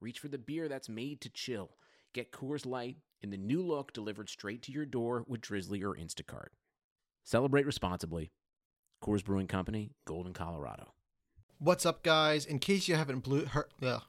reach for the beer that's made to chill. Get Coors Light in the new look delivered straight to your door with Drizzly or Instacart. Celebrate responsibly. Coors Brewing Company, Golden, Colorado. What's up, guys? In case you haven't blue, heard, ugh.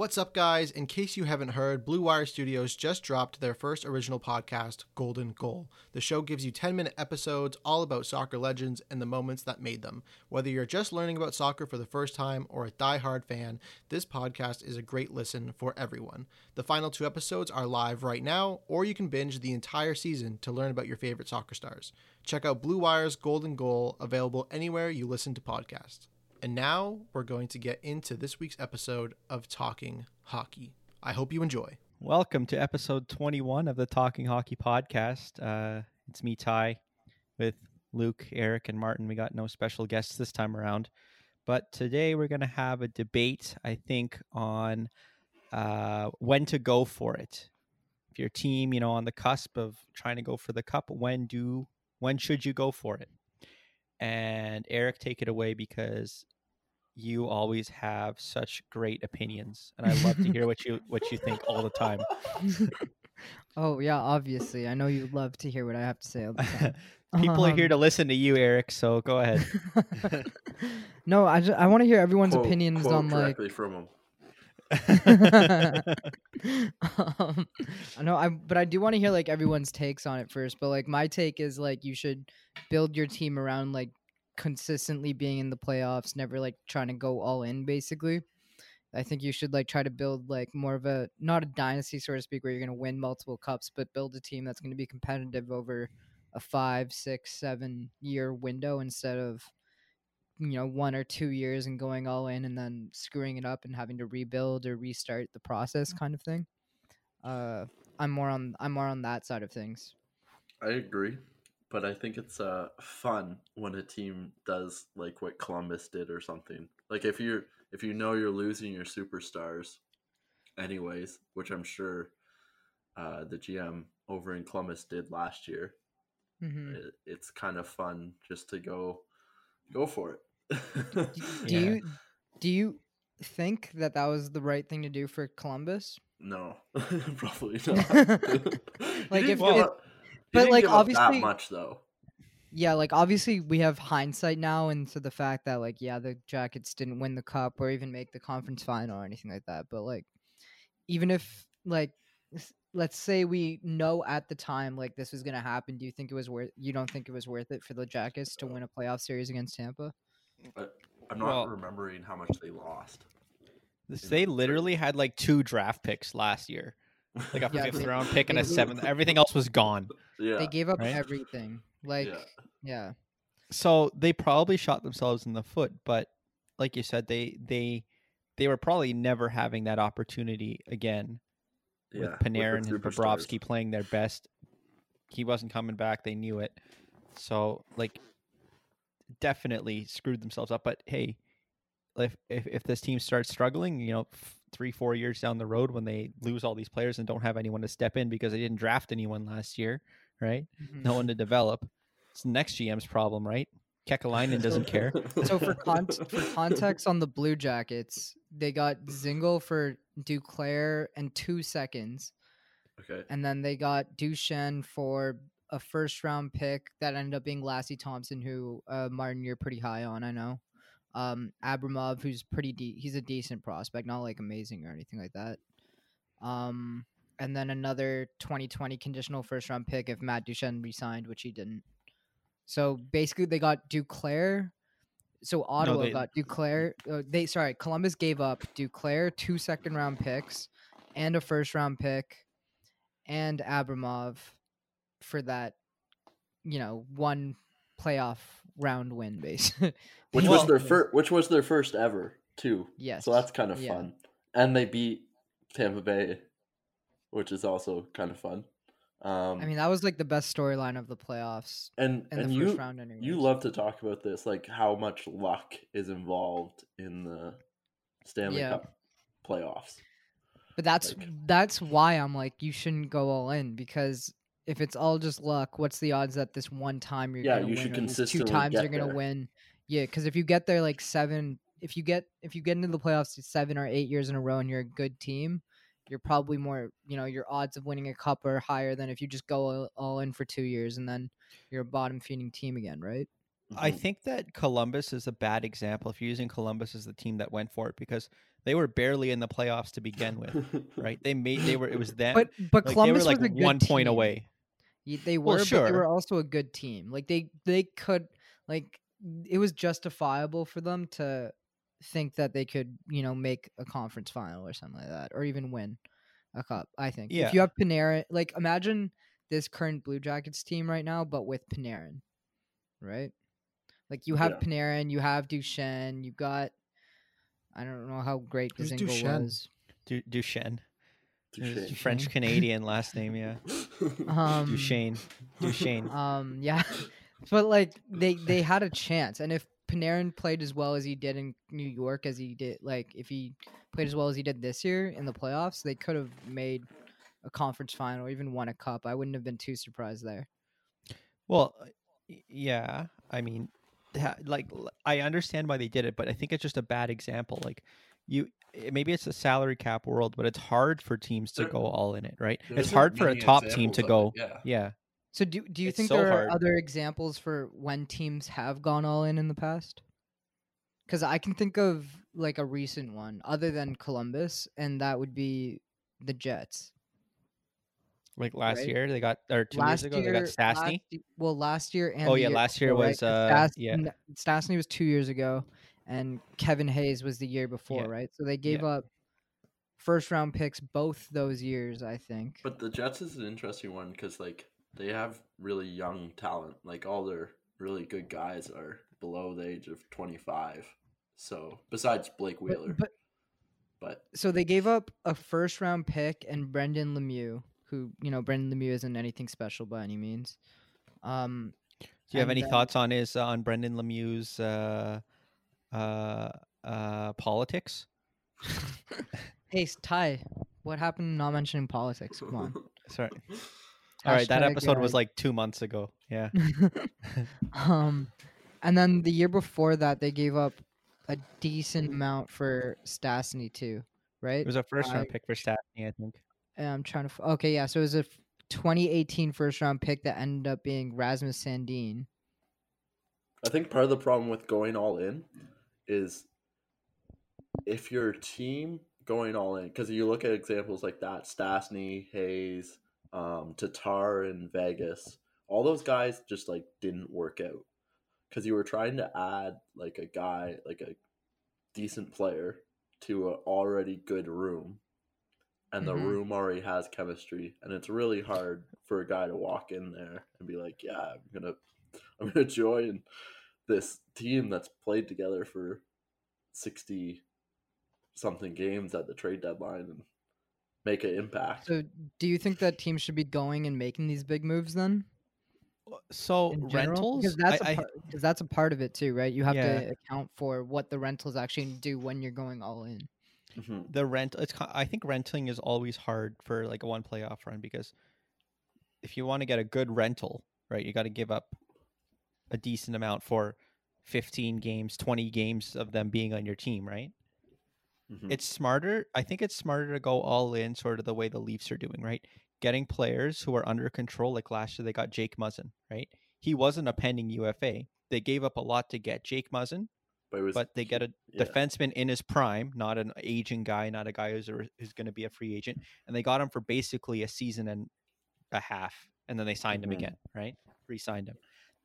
What's up, guys? In case you haven't heard, Blue Wire Studios just dropped their first original podcast, Golden Goal. The show gives you 10 minute episodes all about soccer legends and the moments that made them. Whether you're just learning about soccer for the first time or a die-hard fan, this podcast is a great listen for everyone. The final two episodes are live right now, or you can binge the entire season to learn about your favorite soccer stars. Check out Blue Wire's Golden Goal, available anywhere you listen to podcasts. And now we're going to get into this week's episode of Talking Hockey. I hope you enjoy. Welcome to episode 21 of the Talking Hockey podcast. Uh, it's me, Ty, with Luke, Eric, and Martin. We got no special guests this time around. But today we're going to have a debate, I think, on uh, when to go for it. If your team, you know, on the cusp of trying to go for the cup, when do when should you go for it? And Eric, take it away because you always have such great opinions, and I love to hear what you what you think all the time. oh yeah, obviously. I know you love to hear what I have to say all the time. People are here Um, to listen to you, Eric. So go ahead. no, I just, I want to hear everyone's Quote- opinions quote on like. from him. um, I know, I but I do want to hear like everyone's takes on it first. But like my take is like you should build your team around like consistently being in the playoffs, never like trying to go all in. Basically, I think you should like try to build like more of a not a dynasty so to speak, where you're gonna win multiple cups, but build a team that's gonna be competitive over a five, six, seven year window instead of you know one or two years and going all in and then screwing it up and having to rebuild or restart the process kind of thing uh i'm more on i'm more on that side of things I agree, but I think it's uh fun when a team does like what Columbus did or something. Like if you're if you know you're losing your superstars, anyways, which I'm sure uh, the GM over in Columbus did last year. mm-hmm. It, it's kind of fun just to go go for it. do Yeah. you do you think that that was the right thing to do for columbus no, probably not. Like, if didn't it- give up- he but, like, obviously- that much though. yeah like obviously we have hindsight now into the fact that like yeah the jackets didn't win the cup or even make the conference final or anything like that but like even if like let's say we know at the time like this was going to happen do you think it was worth you don't think it was worth it for the jackets to win a playoff series against tampa But I'm not Well- remembering how much they lost. This- they literally had like two draft picks last year, like a Yeah, fifth they- round pick and they a really- seventh. Everything else was gone. yeah, they gave up Right? everything like yeah. yeah So they probably shot themselves in the foot. But like you said, they they they were probably never having that opportunity again yeah, with Panarin and the Bobrovsky playing their best. He wasn't coming back. They knew it. So like, definitely screwed themselves up. But hey, if if, if this team starts struggling, you know, f- three four years down the road when they lose all these players and don't have anyone to step in because they didn't draft anyone last year, right? Mhm. No one to develop. It's the next GM's problem, right? Kekalainen doesn't care. so for con- for context on the blue jackets they got Dzingel for duclair and two seconds okay, and then they got Duchene for a first round pick that ended up being Lassi Thompson, who uh, Martin you're pretty high on, I know. Um, Abramov, who's pretty de- he's a decent prospect, not like amazing or anything like that. Um, and then another 2020 conditional first round pick if Matt Duchene resigned, which he didn't. So basically, they got Duclair. So Ottawa they- got Duclair. Uh, they sorry, Columbus gave up Duclair, two second round picks, and a first round pick, and Abramov for that, you know, one playoff round win base. which Well- was their first, which was their first ever too. yes. So that's kind of yeah. fun. and they beat Tampa Bay, which is also kind of fun. Um, I mean, that was like the best storyline of the playoffs and in and the you first round. Anyways, you love to talk about this, like how much luck is involved in the Stanley Yeah. Cup playoffs. But that's Like- that's why I'm like you shouldn't go all in because if it's all just luck, what's the odds that this one time you're Yeah, gonna you win should consistently two times get you're gonna there. win? Yeah, because if you get there like seven, if you get if you get into the playoffs seven or eight years in a row and you're a good team, you're probably more you know your odds of winning a cup are higher than if you just go all, all in for two years and then you're a bottom feeding team again, right? I Mhm. think that Columbus is a bad example if you're using Columbus as the team that went for it because they were barely in the playoffs to begin with, right? They made they were it was them. But but like, Columbus they were like was a good one point team. away. Y- They were, Well, but they were also a good team. Like they they could like it was justifiable for them to think that they could, you know, make a conference final or something like that, or even win a cup. I think. If you have Panarin, like imagine this current Blue Jackets team right now, but with Panarin, right? Like you have Yeah. Panarin, you have Duchesne, you've got. I don't know how great Who's Dzingel Duchesne? was. Du- Duchesne, His Touche. French Canadian last name, yeah. Um, Duchesne, Duchesne. Um, yeah, but like they they had a chance, and if Panarin played as well as he did in New York as he did, like if he played as well as he did this year in the playoffs, they could have made a conference final, or even won a cup. I wouldn't have been too surprised there. Well, yeah. I mean, like I understand why they did it, but I think it's just a bad example. Like you, maybe it's a salary cap world, but it's hard for teams to There- go all in it, right? It's hard for a top team to go. it, Yeah. Yeah. So do do you It's think so there are hard. other examples for when teams have gone all in in the past? Because I can think of like a recent one other than Columbus, and that would be the Jets. Like last Right. year, they got or two last years ago year, they got Stastny. last well, last year and Oh, yeah, year last year before, right? was, 'Cause uh, Stas- yeah. n- Stastny was two years ago, and Kevin Hayes was the year before, Yeah. right? So they gave up first round picks both those years, I think. But the Jets is an interesting one because like they have really young talent. Like all their really good guys are below the age of twenty five. So besides Blake Wheeler, but but so they gave up a first round pick and Brendan Lemieux, who you know Brendan Lemieux isn't anything special by any means. Um, Do you have any then- thoughts on his uh, on Brendan Lemieux's uh, uh, uh, politics? hey, Ty, what happened? Not mentioning politics. Come on. Sorry. All right, that Hashtag, episode was uh, like two months ago. Yeah. um, and then the year before that, they gave up a decent amount for Stastny too, right? It was a first round I- pick for Stastny, I think. And I'm trying to. f- Okay, yeah. So it was a f- 2018 first round pick that ended up being Rasmus Sandin. I think part of the problem with going all in is if your team going all in, because you look at examples like that, Stastny, Hayes, um, Tatar, and Vegas, all those guys just like didn't work out because you were trying to add like a guy, like a decent player to an already good room. And the Mhm. room already has chemistry, and it's really hard for a guy to walk in there and be like, "Yeah, I'm gonna I'm gonna join this team that's played together for sixty something games at the trade deadline and make an impact. So do you think that teams should be going and making these big moves then? So rentals, because that's I, a I- part, because that's a part of it too, right? You have Yeah. to account for what the rentals actually do when you're going all in. Mhm. the rent. It's I think renting is always hard for like a one playoff run because if you want to get a good rental, right, you got to give up a decent amount for 15 games, 20 games of them being on your team, right? Mhm. it's smarter. I think it's smarter to go all in, sort of the way the Leafs are doing, right? Getting players who are under control. Like last year, they got Jake Muzzin, right? He wasn't a pending UFA. They gave up a lot to get Jake Muzzin, but it was but they get a yeah. defenseman in his prime, not an aging guy, not a guy who's a, who's going to be a free agent, and they got him for basically a season and a half, and then they signed Mhm. him again, right? Re-signed him.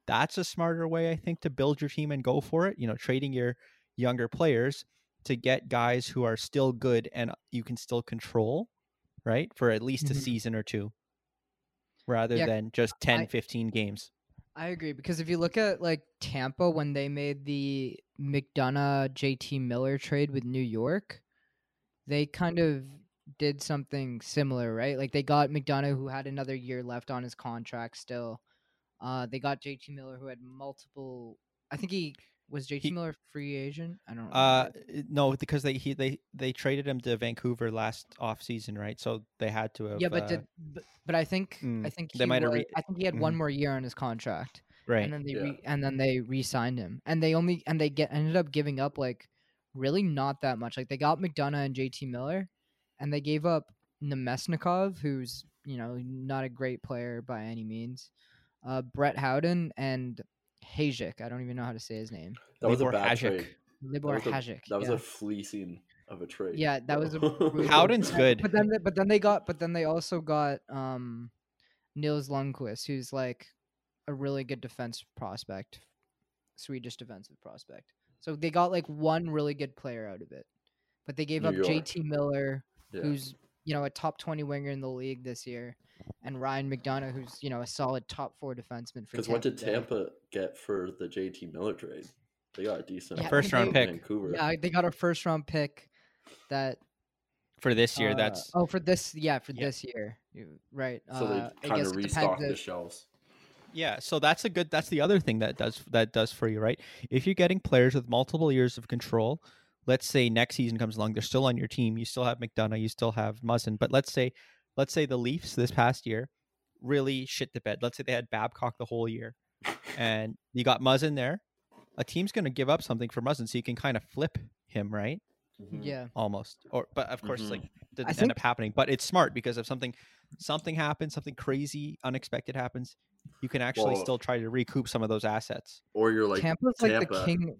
That's a smarter way, I think, to build your team and go for it. You know, trading your younger players to get guys who are still good and you can still control, right, for at least a Mhm. season or two, rather Yeah, than just 10, I- 15 games. I agree because if you look at like Tampa when they made the McDonagh JT Miller trade with New York, they kind of did something similar, right? Like they got McDonagh, who had another year left on his contract still. Uh, they got JT Miller, who had multiple. I think he was JT He- Miller free agent. I don't. Know. Uh, remember. no, because they he, they they traded him to Vancouver last off season, right? So they had to have. yeah, but uh, did but, but I think I mm, think they he might have re- I think he had one mhm. more year on his contract. right. and then they Yeah. re- and then they re-signed him and they only and they get ended up giving up like really not that much like they got mcdonagh and jt miller and they gave up namestnikov who's you know not a great player by any means uh brett howden and Hajek. i don't even know how to say his name That was a bad Hajek. trade. libor that was, a, that was yeah. a fleecing of a trade. Yeah, that was a brutal- Howden's But- good. but then they, but then they got but then they also got um Nils Lundqvist who's like a really good defense prospect Swedish defensive prospect so they got like one really good player out of it but they gave New up York. JT Miller Yeah. who's you know a top 20 winger in the league this year and Ryan McDonagh who's you know a solid top 4 defenseman for Because what did Tampa get for the JT Miller trade? They got a decent Yeah, First round pick. Vancouver. Yeah, they got a first round pick that for this year. uh, that's oh for this yeah for Yeah. this year right so uh, they I kind guess of it restocked the shelves. yeah. So that's a good. That's the other thing that does that does for you, right? If you're getting players with multiple years of control, let's say next season comes along, they're still on your team. You still have McDonagh, you still have Muzzin, but let's say, let's say the Leafs this past year really shit the bed. Let's say they had Babcock the whole year, and you got Muzzin there. A team's going to give up something for Muzzin, so you can kind of flip him, right? Mhm. yeah almost or but of course Mhm. like didn't I end think- up happening but it's smart because if something something happens something crazy unexpected happens you can actually Well- still try to recoup some of those assets Or you're like Tampa's like the king.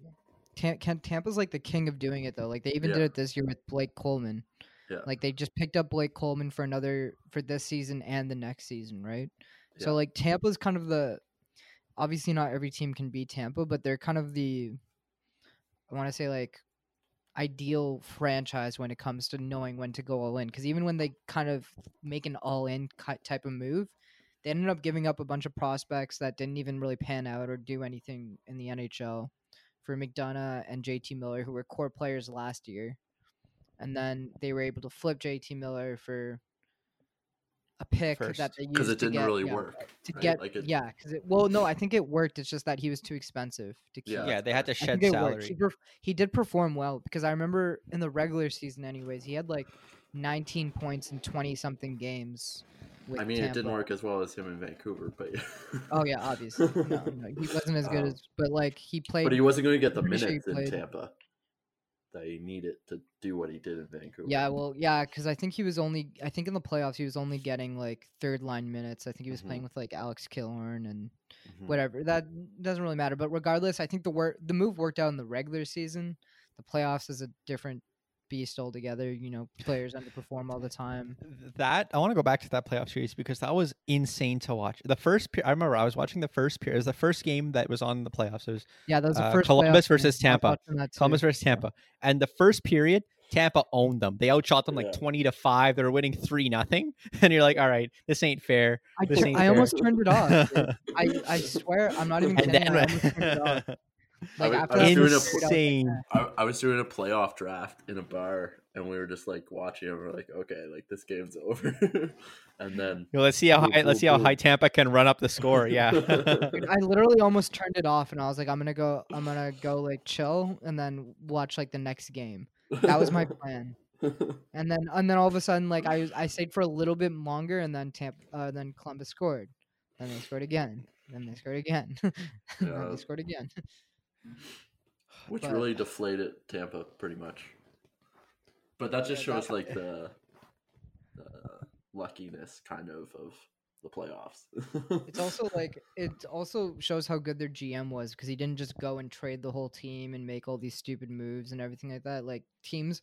Can- Tampa's like the king of doing it though. Like they even did it this year with Blake Coleman. Yeah. Like they just picked up Blake Coleman for another for this season and the next season, right? Yeah. So like Tampa's kind of the obviously not every team can beat Tampa, but they're kind of the I want to say like ideal franchise when it comes to knowing when to go all in because even when they kind of make an all in type of move, they ended up giving up a bunch of prospects that didn't even really pan out or do anything in the NHL for McDonagh and JT Miller, who were core players last year. And then they were able to flip JT Miller for a pick First. that they used because it didn't get, really yeah, work. to right? get like it, yeah because it well no I think it worked. It's just that he was too expensive to keep. Yeah, yeah they had to I shed think it worked. salary He, perf- he did perform well because I remember in the regular season, anyways, he had like 19 points in 20 something games. With I mean, it didn't work as well as him in Vancouver, but Oh yeah, obviously. No, no, he wasn't as good Um, as, but like he played. but he wasn't going to get the pretty sure minutes in played- Tampa that he needed to do what he did in Vancouver. yeah, well, yeah, because I think he was only, I think in the playoffs he was only getting like third line minutes. I think he was playing Mhm. with like Alex Killorn and Mhm. whatever. That doesn't really matter. But regardless, I think the work, the move worked out in the regular season. The playoffs is a different beast altogether. You know, players underperform all the time. that I want to go back to that playoff series because that was insane to watch. The first, pe- I remember I was watching the first period. It was the first game that was on the playoffs. It was Yeah, that was the Uh, first Columbus playoff game. versus I Tampa. watching that too. Columbus versus Tampa, and the first period, Tampa owned them. They outshot them like Yeah. twenty to five. They were winning three nothing, and you're like, all right, this ain't fair. I, This tur- ain't I fair. almost turned it off. I, I swear, I'm not even and kidding. I then almost turned it off. Like was- I was doing a first pl- period, I was insane. I, I was doing a playoff draft in a bar, and we were just like watching, and we're like, okay, like this game's over. and then Yo, let's see how Boom, high. Let's boom, see how boom. high Tampa can run up the score. Yeah. Dude, I literally almost turned it off, and I was like, I'm gonna go, I'm gonna go like chill, and then watch like the next game. That was my plan. And then, and then all of a sudden, like I, I stayed for a little bit longer, and then Tampa, uh, then Columbus scored. Then they scored again. Then they scored again. then Yeah. they scored again. which But- really deflated Tampa pretty much. But that just Yeah, shows that- like the, the luckiness kind of of the playoffs. It's also like it also shows how good their GM was because he didn't just go and trade the whole team and make all these stupid moves and everything like that. Like teams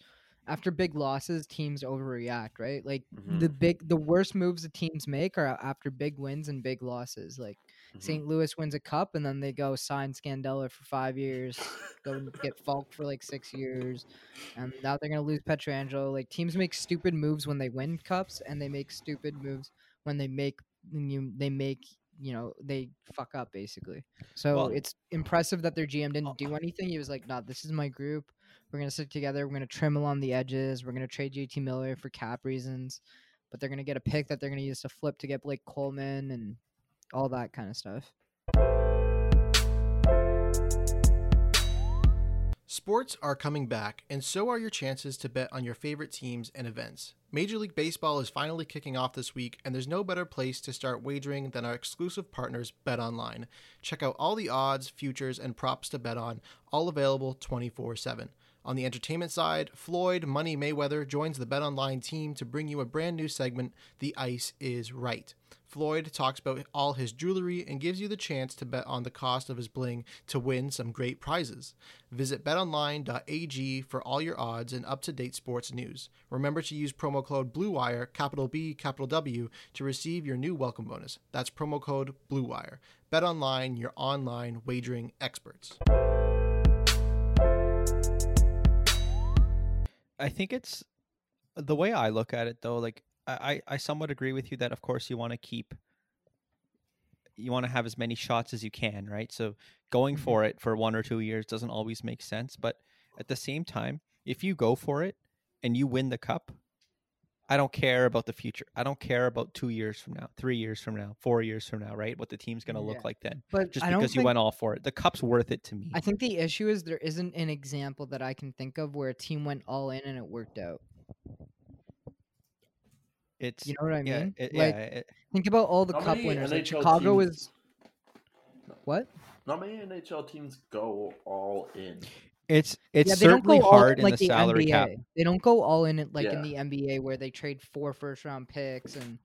after big losses, teams overreact, right? Like mm-hmm. the big the worst moves the teams make are after big wins and big losses. Like Mhm. St. Louis wins a cup and then they go sign Scandella for five years, go get Faulk for like six years, and now they're gonna lose Pietrangelo. Like teams make stupid moves when they win cups, and they make stupid moves when they make you they make you know they fuck up basically. So Well- it's impressive that their GM didn't do anything. He was like, "Nah, this is my group. We're gonna sit together. We're gonna trim along the edges. We're gonna trade JT Miller for cap reasons, but they're gonna get a pick that they're gonna use to flip to get Blake Coleman and all that kind of stuff. Sports are coming back, and so are your chances to bet on your favorite teams and events. Major League Baseball is finally kicking off this week, and there's no better place to start wagering than our exclusive partners, BetOnline. Check out all the odds, futures, and props to bet on, all available 24 7. On the entertainment side, Floyd Money Mayweather joins the BetOnline team to bring you a brand new segment, The Ice is Right. Floyd talks about all his jewelry and gives you the chance to bet on the cost of his bling to win some great prizes. Visit betonline.ag for all your odds and up-to-date sports news. Remember to use promo code BLUEWIRE, capital B, capital W, to receive your new welcome bonus. That's promo code BLUEWIRE. BetOnline, your online wagering experts. I think it's the way I look at it though, like I, I somewhat agree with you that of course you want to keep you want to have as many shots as you can, right? So going Mhm. for it for one or two years doesn't always make sense. But at the same time, if you go for it and you win the cup, I don't care about the future. I don't care about two years from now, three years from now, four years from now, right? What the team's gonna look Yeah. like then. But Just I don't because you think- went all for it. The cup's worth it to me. I think the issue is there isn't an example that I can think of where a team went all in and it worked out. it's You know what I yeah, mean? it- like yeah, it- think about all the cup winners. Like Chicago teams- is what? Not many NHL teams go all in. It's it's yeah, certainly hard in like the salary NBA. cap. They don't go all in like in the NBA where they trade four first round picks and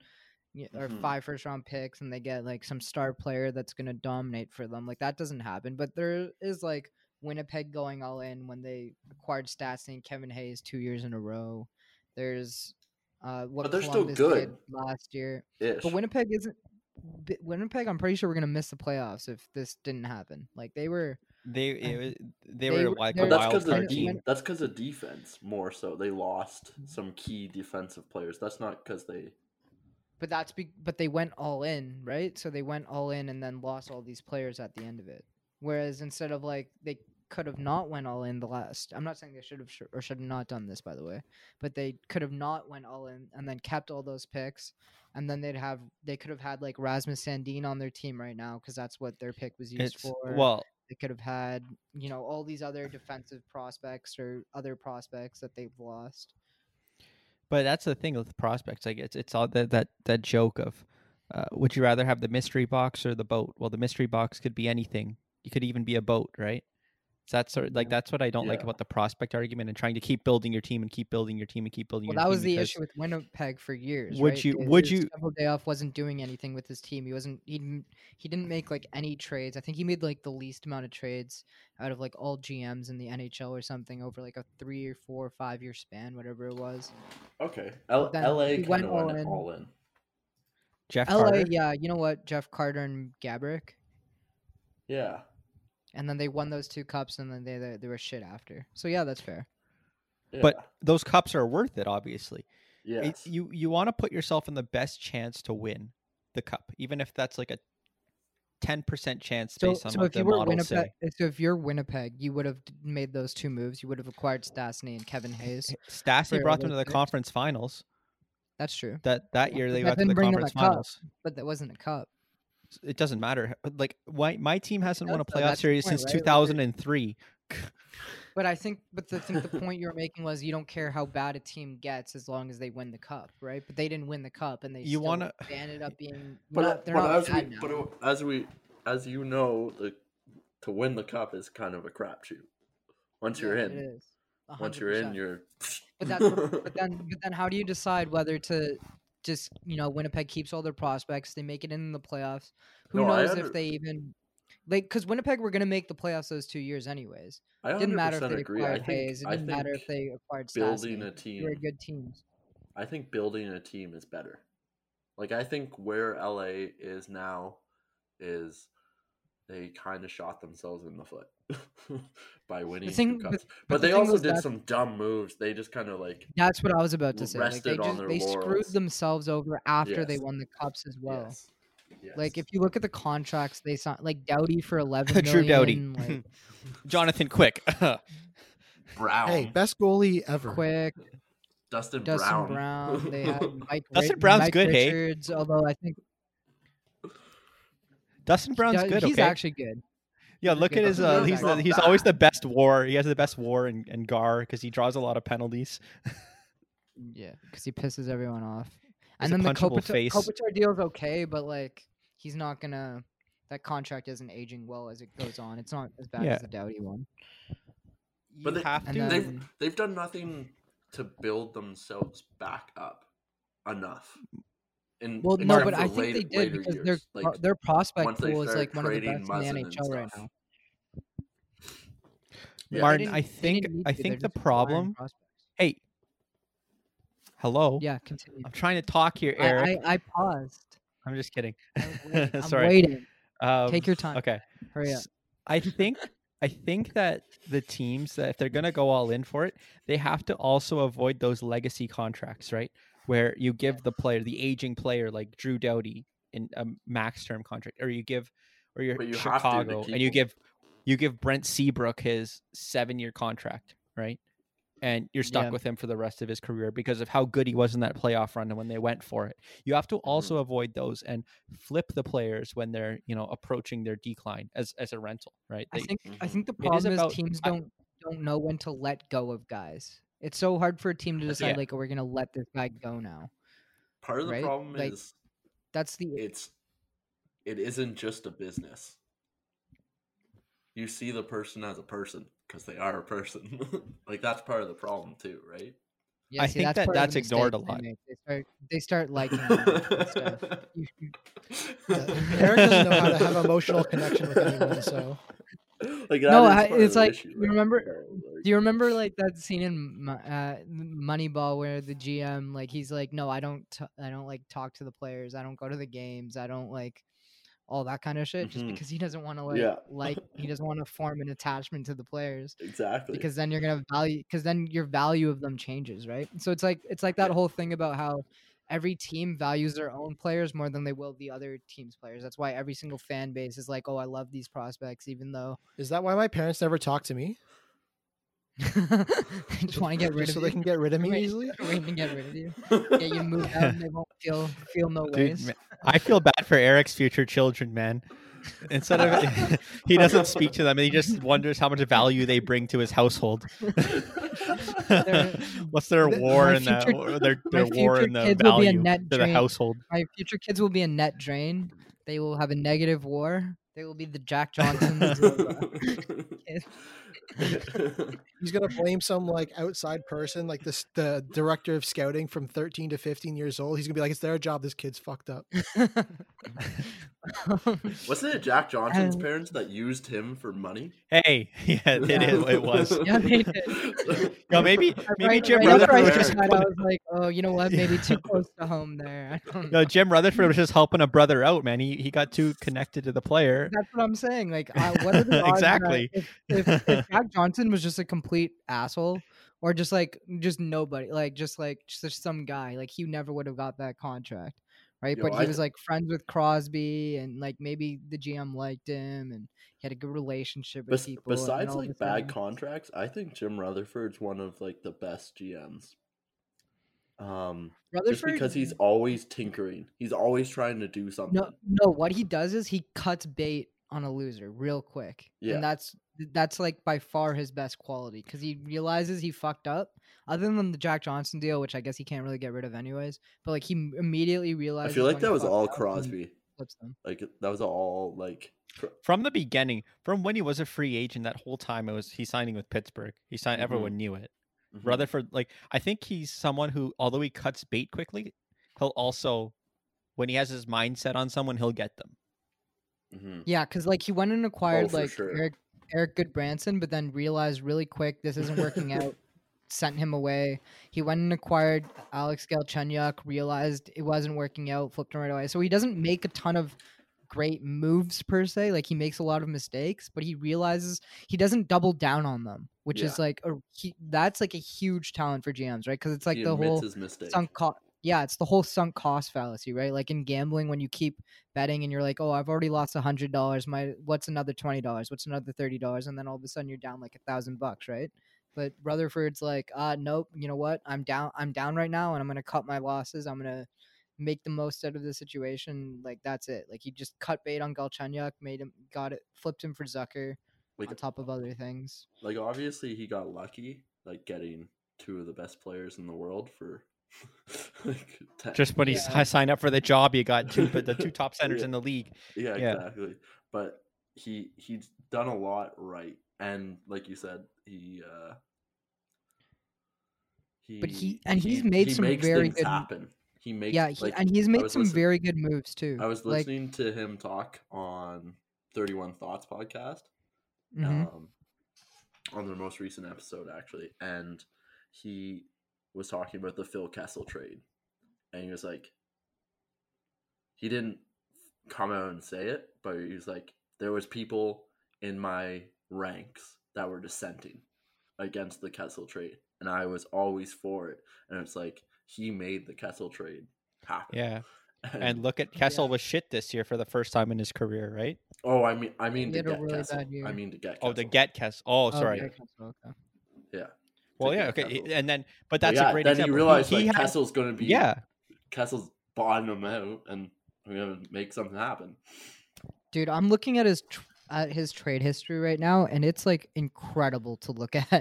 or Mhm. five first round picks and they get like some star player that's gonna dominate for them. Like that doesn't happen. But there is like Winnipeg going all in when they acquired Stastny and Kevin Hayes two years in a row. There's uh what But they're still good. last year. Ish. But Winnipeg isn't. B- Winnipeg, I'm pretty sure we're gonna miss the playoffs if this didn't happen. Like they were, They it was, they, they were were- like a that's wild because card of team. when- that's because of defense more so. They lost mm-hmm. some key defensive players. That's not because they. but that's be, but they went all in, right? So they went all in and then lost all these players at the end of it. Whereas instead of like they could have not went all in the last. I'm not saying they should have sh- or should have not done this, by the way, but they could have not went all in and then kept all those picks, and then they'd have they could have had like Rasmus Sandin on their team right now because that's what their pick was used It's for. well, they could have had you know all these other defensive prospects or other prospects that they've lost. but that's the thing with prospects. Like it's it's all that that that joke of, uh, would you rather have the mystery box or the boat? Well, the mystery box could be anything. It could even be a boat, right? So that's sort of, like that's what I don't like about the prospect argument and trying to keep building your team and keep building your team and keep building Well, your that team. was the issue with Winnipeg for years. Would right? you- Is- would is you- Cheveldayoff wasn't doing anything with his team. He wasn't. He didn't. He didn't make like any trades. I think he made like the least amount of trades out of like all GMs in the NHL or something over like a three or four or five year span, whatever it was. Okay. L- LA kind went all went in. all in. Jeff LA, Carter. yeah, you know what? Jeff Carter and Gaborik, Yeah. And then they won those two cups, and then they they, they were shit after. So yeah, that's fair. yeah. But those cups are worth it, obviously. It- you you want to put yourself in the best chance to win the cup, even if that's like a ten percent chance So, based on so what if the you were Winnipeg, say. so if you're Winnipeg, you would have made those two moves. You would have acquired Stastny and Kevin Hayes. Stastny brought them to the picks. conference finals. That's true, That that year they that got to the bring them a conference cup. finals. but that wasn't a cup. It doesn't matter. Like why my team hasn't won a playoff series point, since right? 2003. But I think, but the think the point you were making was you don't care how bad a team gets as long as they win the cup, right? But they didn't win the cup, and they You wanna- ended up being. but uh, not, they're but not as we now. but as we as you know, the to win the cup is kind of a crapshoot. Once you're in, it is. once you're in, you're. But that's but then but then how do you decide whether to just you know Winnipeg keeps all their prospects, they make it in the playoffs. Who No, knows under- if they even like because Winnipeg were gonna make the playoffs those two years anyways. I Didn't matter if they agree. I acquired think Hayes. It didn't matter if they acquired building Stastny. a They were team. good teams. I think building a team is better. Like I think where LA is now is they kind of shot themselves in the foot by winning thing- two but- cups. but But, the they thing also did that- some dumb moves. They just kind of like That's what I was about to say. Like they just their they screwed themselves over after they won the cups as well. yes, yes. Like if you look at the contracts they signed, like Doughty for eleven Drew Doughty. like, Jonathan Quick. Brown. Hey, best goalie ever. Quick, Dustin, Dustin Brown. Brown. They had Mike. Dustin Ri- Brown's Mike good, hey? Although I think Dustin Brown's good. He's okay. actually good. yeah, look good. at his. Uh, he's the, he's always the best war. He has the best war in, in Gar because he draws a lot of penalties. Yeah, because he pisses everyone off. He's and then the punchable Kopitar, face. Kopitar deal's okay, but like he's not gonna. That contract isn't aging well as it goes on. It's not as bad Yeah. as the Doughty one. But they- have and to. then- They've they've done nothing to build themselves back up enough. In, Well, no, but I think late- they did because years. their like their prospect pool is like one of the trading best in the NHL right now. Yeah. Martin, I think I think the just relying on problem. Hey, hello. Yeah, continue. I'm trying to talk here, I, Eric. I, I paused. I, am just kidding. I was wait- I'm Sorry. waiting. Um, Take your time. Okay. Hurry up. S- I think I think that the teams that if they're gonna go all in for it, they have to also avoid those legacy contracts, right? Where you give the player, the aging player like Drew Doughty in a max term contract, or you give, or you're you have to to Chicago and you give, you give Brent Seabrook his seven year contract, right? And you're stuck Yeah. with him for the rest of his career because of how good he was in that playoff run and when they went for it. You have to Mm-hmm. also avoid those and flip the players when they're you know approaching their decline as as a rental, right? I think I Mhm. think the It is problem is, about- teams don't don't know when to let go of guys. It's so hard for a team to decide Yeah. like, oh, we're gonna let this guy go now. part of the right? problem Like, is That's the it's it isn't just a business. You see the person as a person because they are a person. like that's part of the problem too, right? yeah. I see, think that's that that's ignored a lot. They, they start they start liking them stuff. You- you- Yeah, uh, Eric doesn't know how to have emotional connection with anyone, so like that No, I- it's like, issue, you right? remember- Do you remember like that scene in uh, Moneyball where the GM like he's like, no, I don't, t- I don't like talk to the players. I don't go to the games. I don't like all that kind of shit, just Mhm. because he doesn't want to like Yeah. like he doesn't want to form an attachment to the players exactly because then you're gonna value because then your value of them changes, right? So it's like it's like that Yeah. whole thing about how every team values their own players more than they will the other team's players. That's why every single fan base is like, oh, I love these prospects, even though is that why my parents never talk to me? just want to get rid Just of so they can get rid of me Wait, easily? get rid of you. Get you moved out and they won't feel feel no Dude, ways. I feel bad for Eric's future children, man. Instead of he doesn't speak to them, and he just wonders how much value they bring to his household. What's their My war in future- the or their their war in the kids will be a value net to the drain. household? My future kids will be a net drain. They will have a negative war. They will be the Jack Johnsons. of, uh, kids. He's gonna blame some like outside person, like this the director of scouting from 13 to 15 years old. He's gonna be like, "It's their job. This kid's fucked up." Wasn't it Jack Johnson's Um, parents that used him for money? Hey, yeah, it, Yeah. is, it was. Yeah, they did. No, maybe maybe right, Jim right Rutherford was just that, I was like, oh, you know what? Maybe too close to home there. I don't know. no, Jim Rutherford was just helping a brother out, man. He he got too connected to the player. That's what I'm saying. Like, I, what are the odds Exactly. If, if, if Jack Johnson was just a complete asshole, or just like just nobody, like just like just some guy, like he never would have got that contract, right? Yo, but he I was like friends with Crosby, and like maybe the GM liked him, and he had a good relationship with Bes- people. besides all of a like bad sudden- contracts, I think Jim Rutherford's one of like the best GMs. Um, just Rutherford, because he's always tinkering, he's always trying to do something. No, no. What he does is he cuts bait on a loser real quick, Yeah. and that's that's like by far his best quality because he realizes he fucked up. Other than the Jack Johnson deal, which I guess he can't really get rid of anyways, but like he immediately realized I feel like that was all Crosby. Like that was all like. From the beginning, from when he was a free agent, that whole time it was he signing with Pittsburgh. He signed. Mhm. Everyone knew it. mhm. Rutherford, like I think he's someone who, although he cuts bait quickly, he'll also, when he has his mindset on someone, he'll get them. Mhm. Yeah, because like he went and acquired for like sure. Eric Eric Gudbranson, but then realized really quick this isn't working out. Sent him away. He went and acquired Alex Galchenyuk. Realized it wasn't working out. Flipped him right away. So he doesn't make a ton of great moves per se. Like he makes a lot of mistakes, but he realizes he doesn't double down on them, which Yeah. is like a he, that's like a huge talent for GMs, right? Because it's like he the whole sunk cost. Yeah, it's the whole sunk cost fallacy, right? Like in gambling, when you keep betting and you're like, "Oh, I've already lost a hundred dollars. My what's another twenty dollars? What's another thirty dollars?" And then all of a sudden you're down like a thousand bucks, right? But Rutherford's like, uh, nope. You know what? I'm down. I'm down right now, and I'm gonna cut my losses. I'm gonna make the most out of the situation. Like that's it. Like he just cut bait on Galchenyuk, made him, got it, flipped him for Zucker Like on top of other things. like obviously he got lucky, like getting two of the best players in the world for like Just when he Yeah. si- signed up for the job, he got two, but the two top centers Yeah. in the league. yeah, yeah. exactly. But he he's done a lot right, and like you said, he uh he But he- and he's made some makes very good- happen. He makes yeah, he, like, and he's made some very good moves too. I was like, listening to him talk on Thirty One Thoughts podcast, mhm. um, on their most recent episode actually, and he was talking about the Phil Kessel trade, and he was like, he didn't come out and say it, but he was like, there was people in my ranks that were dissenting against the Kessel trade, and I was always for it, and it's like he made the Kessel trade happen. Yeah. And look at Kessel Yeah. was shit this year for the first time in his career, right? oh, I mean, I mean He to get really Kessel. I mean to get. Oh, to get Kessel. Oh, Oh, sorry. yeah, Kessel, okay. Yeah. Well, yeah, okay. Kessel. And then, but But that's yeah, a great then example. you realize he, he like had- Kessel's going to be yeah, Kessel's botting him out, and we're going to make something happen. Dude, I'm looking at his tr- at his trade history right now, and it's like incredible to look at.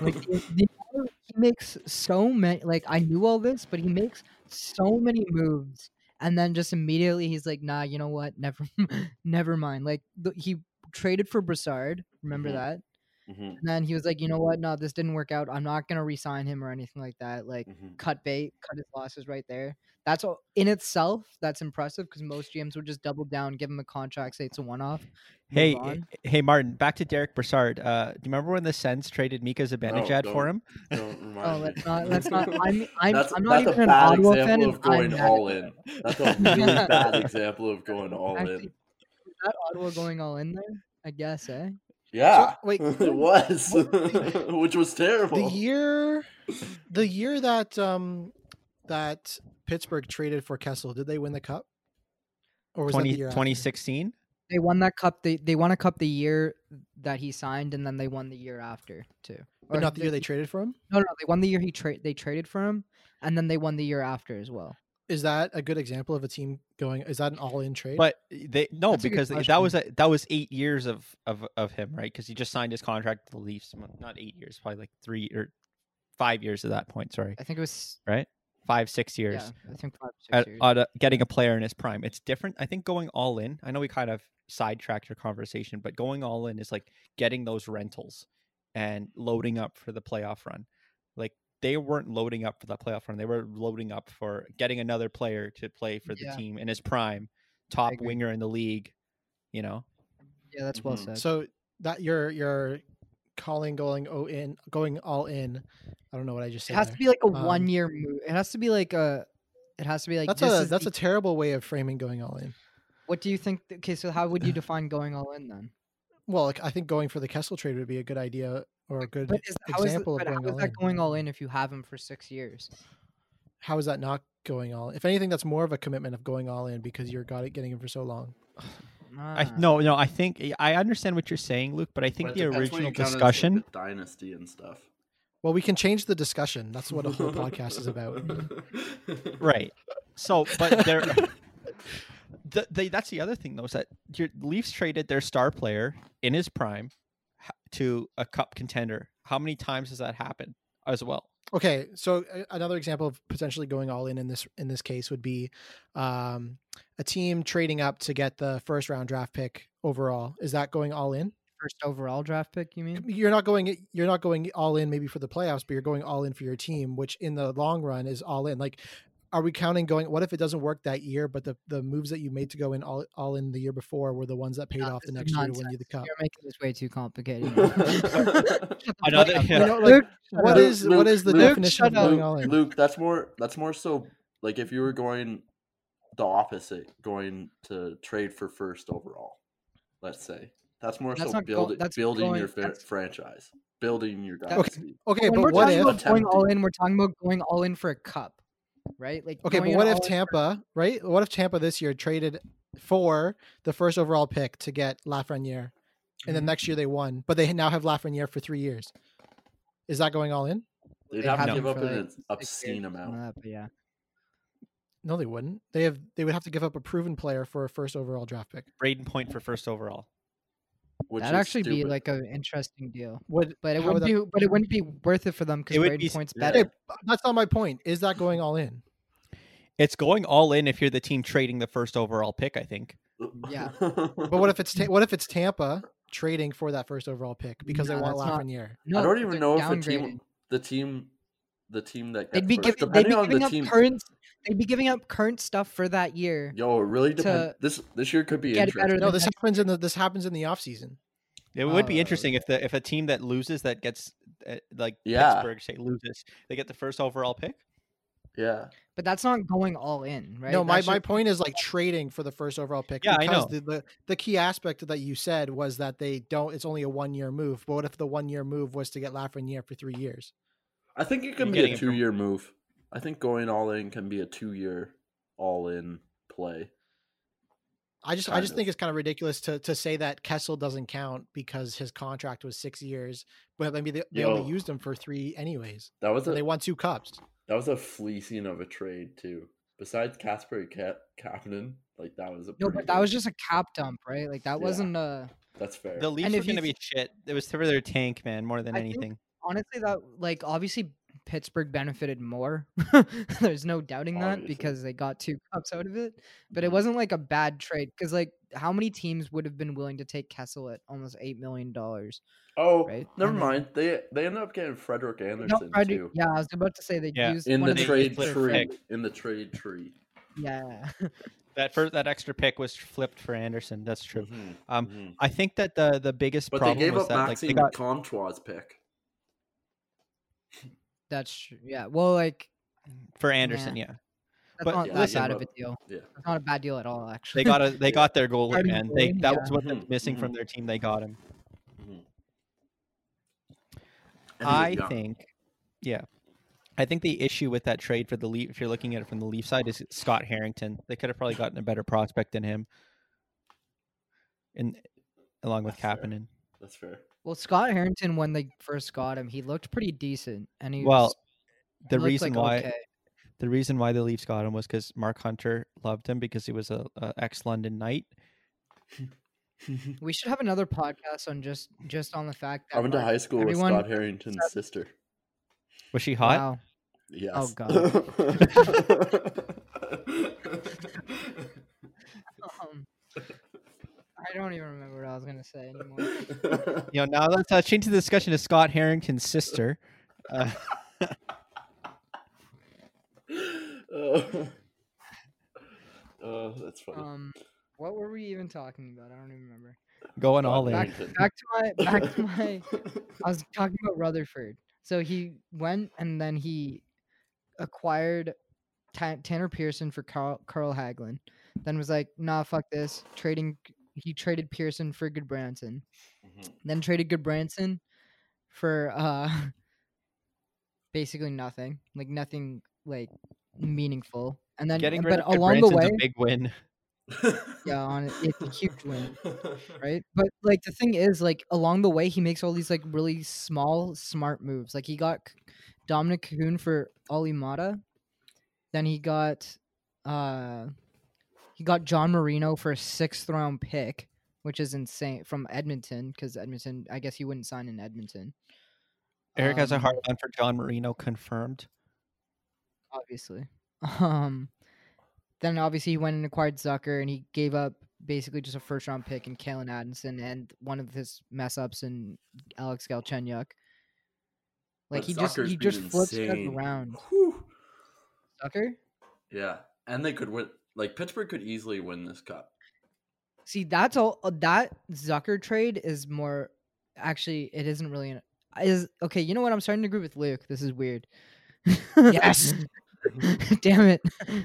Like the, the amount of- he makes so many. Like I knew all this, but he makes so many moves, and then just immediately he's like, "Nah, you know what? Never, never mind." Like the, he traded for Brassard. Remember Mhm. that? Mhm, And then he was like, "You know what? No, this didn't work out. I'm not gonna re-sign him or anything like that." Like mhm. cut bait, cut his losses right there. That's all in itself. That's impressive because most GMs would just double down, give him a contract, say it's a one-off. Hey, on. hey, Martin. Back to Derek Brassard. Uh, do you remember when the Sens traded Mika Zibanejad don't- for him? Don't remind Oh, let's not. Let's not. I'm. I'm, that's I'm not that's even a an Ottawa example fan. of and I'm going all in. That's a really bad example of going all Actually, in. is that Ottawa going all in there? I guess, eh? Yeah, wait, it was, which was terrible. The year, the year that um that Pittsburgh traded for Kessel, did they win the cup? Or was 20, that the year after? 2016? They won that cup. They they won a cup the year that he signed, and then they won the year after too. But Or not the year they traded for him. No, no, they won the year he trade. They traded for him, and then they won the year after as well. Is that a good example of a team going? Is that an all-in trade? But eh, they no That's because that was a, that was eight years of of of him, right? Because he just signed his contract with the Leafs. Well, Not eight years, probably like three or five years at that point. Sorry, I think it was. right? Five six years. Yeah, I think five six at, years. at a, getting a player in his prime. It's different. I think going all in. I know we kind of sidetracked your conversation, but going all in is like getting those rentals and loading up for the playoff run. Like they weren't loading up for the playoff run; they were loading up for getting another player to play for the Yeah. team in his prime, top winger in the league. You know, yeah, that's well Mhm. said. so that you're you're calling going oh in going all in. I don't know what I just said. it has there. to be like a Um, one year move. It has to be like a. It has to be like that's this a is that's the- a terrible way of framing going all in. What do you think? Okay, so how would you define going all in then? Well, like, I think going for the Kessel trade would be a good idea or a good is, example but of going is all that in. going all in if you have him for six years? How is that not going all? in? If anything, that's more of a commitment of going all in because you're got it getting him for so long. I Ah. no no. I think I understand what you're saying, Luke, but I think But the it depends what original you like, discussion. a dynasty and stuff. Well, we can change the discussion. That's what a whole podcast is about. right so but there the, the, that's the other thing though is that your leafs traded their star player in his prime h- to a cup contender how many times has that happened as well Okay, so another example of potentially going all in in this in this case would be um, a team trading up to get the first round draft pick overall. Is that going all in? First overall draft pick, you mean? You're not going you're not going all in maybe for the playoffs, but you're going all in for your team, which in the long run is all in. Like are we counting going what if it doesn't work that year, but the, the moves that you made to go in all all in the year before were the ones that paid Nah, off the next year to win you the cup? You're making this way too complicated. Another- Shut the fuck up. yeah. You know, like, Luke, shut what up. is Luke, is the Luke, definition of going Luke, all in? Luke, that's more that's more so like if you were going the opposite, going to trade for first overall. Let's say that's more That's so not go- building that's building going- your fa- that's- franchise, building your That's- dynasty. Okay, when but we're what talking if about going all in, we're talking about going all in for a cup, right? Like Okay, but what if in for- Tampa, right? What if Tampa this year traded for the first overall pick to get Lafreniere, and then mm-hmm. next year they won, but they now have Lafreniere for three years? Is that going all in? They'd They have to haven't give up for, an obscene years or something amount. like that, but yeah. No, they wouldn't. They have they would have to give up a proven player for a first overall draft pick. Brayden Point for first overall. Which That'd is actually be like an interesting deal. Would But it how would wouldn't that- be but it wouldn't be worth it for them because It Brayden be points better. Okay, that's not my point. Is that going all in? It's going all in if you're the team trading the first overall pick. I think. Yeah. But what if it's Ta- what if it's Tampa trading for that first overall pick because No, they want that's not- Lafreniere? No, I don't even know if the team, the team, the team that They'd be first, giving they'd be giving the up team. current they'd be giving up current stuff for that year. Yo, it really depends. This this year could be get better interesting. No, than this next- happens in the this happens in the offseason. It would be Uh, interesting if the if a team that loses that gets uh, like Yeah. Pittsburgh say loses, they get the first overall pick. Yeah, But that's not going all in, right? No, my, That's my point is like trading for the first overall pick. Yeah, I know. The, the the key aspect that you said was that they don't. It's only a one year move. But what if the one year move was to get Lafreniere for three years? I think it can be a two year move. I think going all in can be a two year all in play. I just I just of. think it's kind of ridiculous to to say that Kessel doesn't count because his contract was six years, but maybe they, they only used him for three anyways. That was a they won two cups. that was a fleecing of a trade too. Besides Casper Cap Kapanen, like that was a No, but that was just a cap dump, right? Like that Yeah. wasn't a. that's fair. The Leafs And were going to be shit. It was for their tank, man, more than I think- anything. Honestly that like obviously Pittsburgh benefited more. There's no doubting that because they got two cups out of it. But it Mhm. wasn't like a bad trade because like how many teams would have been willing to take Kessel at almost eight million dollars? oh, right? never And mind. They they ended up getting Frederik No, Andersen Frederik- too yeah, I was about to say they Yeah. used in the trade tree. Fred. In the trade tree. Yeah, That first that extra pick was flipped for Andersen. That's true. Mhm, Um, mhm. I think that the the biggest But they problem gave was up that like they Maxime got Comtois pick. That's true. Yeah, well, like for Andersen, Yeah. yeah. that's But not Yeah, that bad of a deal. Yeah. It's not a bad deal at all, actually. They got a they Yeah. got their goalie, Starting man. They that yeah. was what was Mhm, missing from mhm. their team. They got him. Mhm. I think, yeah, I think the issue with that trade for the Leaf, if you're looking at it from the Leaf side, is Scott Harrington. They could have probably gotten a better prospect than him, in along with That's fair. Kapanen. that's fair. Well, Scott Harrington when they first got him, he looked pretty decent, and he Well, was, he The looked, reason like, why okay. the reason why the Leafs got him was because Mark Hunter loved him because he was a, a ex London Knight. We should have another podcast on just just on the fact that I went to high school with Scott Harrington's sister. Was she hot? Wow. Oh, yes. Oh god. I don't even remember what I was gonna say anymore. You know, now let's uh, change the discussion to Scott Harrington's sister. Uh, oh. That's funny. Um, what were we even talking about? I don't even remember. going all in. Back, Harrington. back to my back to my. I was talking about Rutherford. So he went and then he acquired Ta- Tanner Pearson for Carl, Carl Hagelin. Then was like, nah, fuck this. Trading. He traded Pearson for Gudbranson. Mhm. Then traded Gudbranson for uh basically nothing, like nothing like meaningful. And then, Getting but along the way, a big win. yeah, on it, it's a huge win, right? But like the thing is, like along the way, he makes all these like really small, smart moves. Like he got Dominik Kahun for Olli Maatta, then he got uh he got John Marino for a sixth round pick, which is insane from Edmonton because Edmonton, I guess he wouldn't sign in Edmonton. Eric has a Um, hard on for John Marino confirmed. obviously. Um, then obviously he went and acquired Zucker, and he gave up basically just a first round pick and Calen Addison and one of his mess ups and Alex Galchenyuk. Like But he just he just flips around. Whew. Zucker. Yeah, and they could win. Like Pittsburgh could easily win this cup. See, that's all. uh, That Zucker trade is more. Actually, it isn't really. An, is okay. You know what? I'm starting to agree with Luke. This is weird. Yes. Damn it.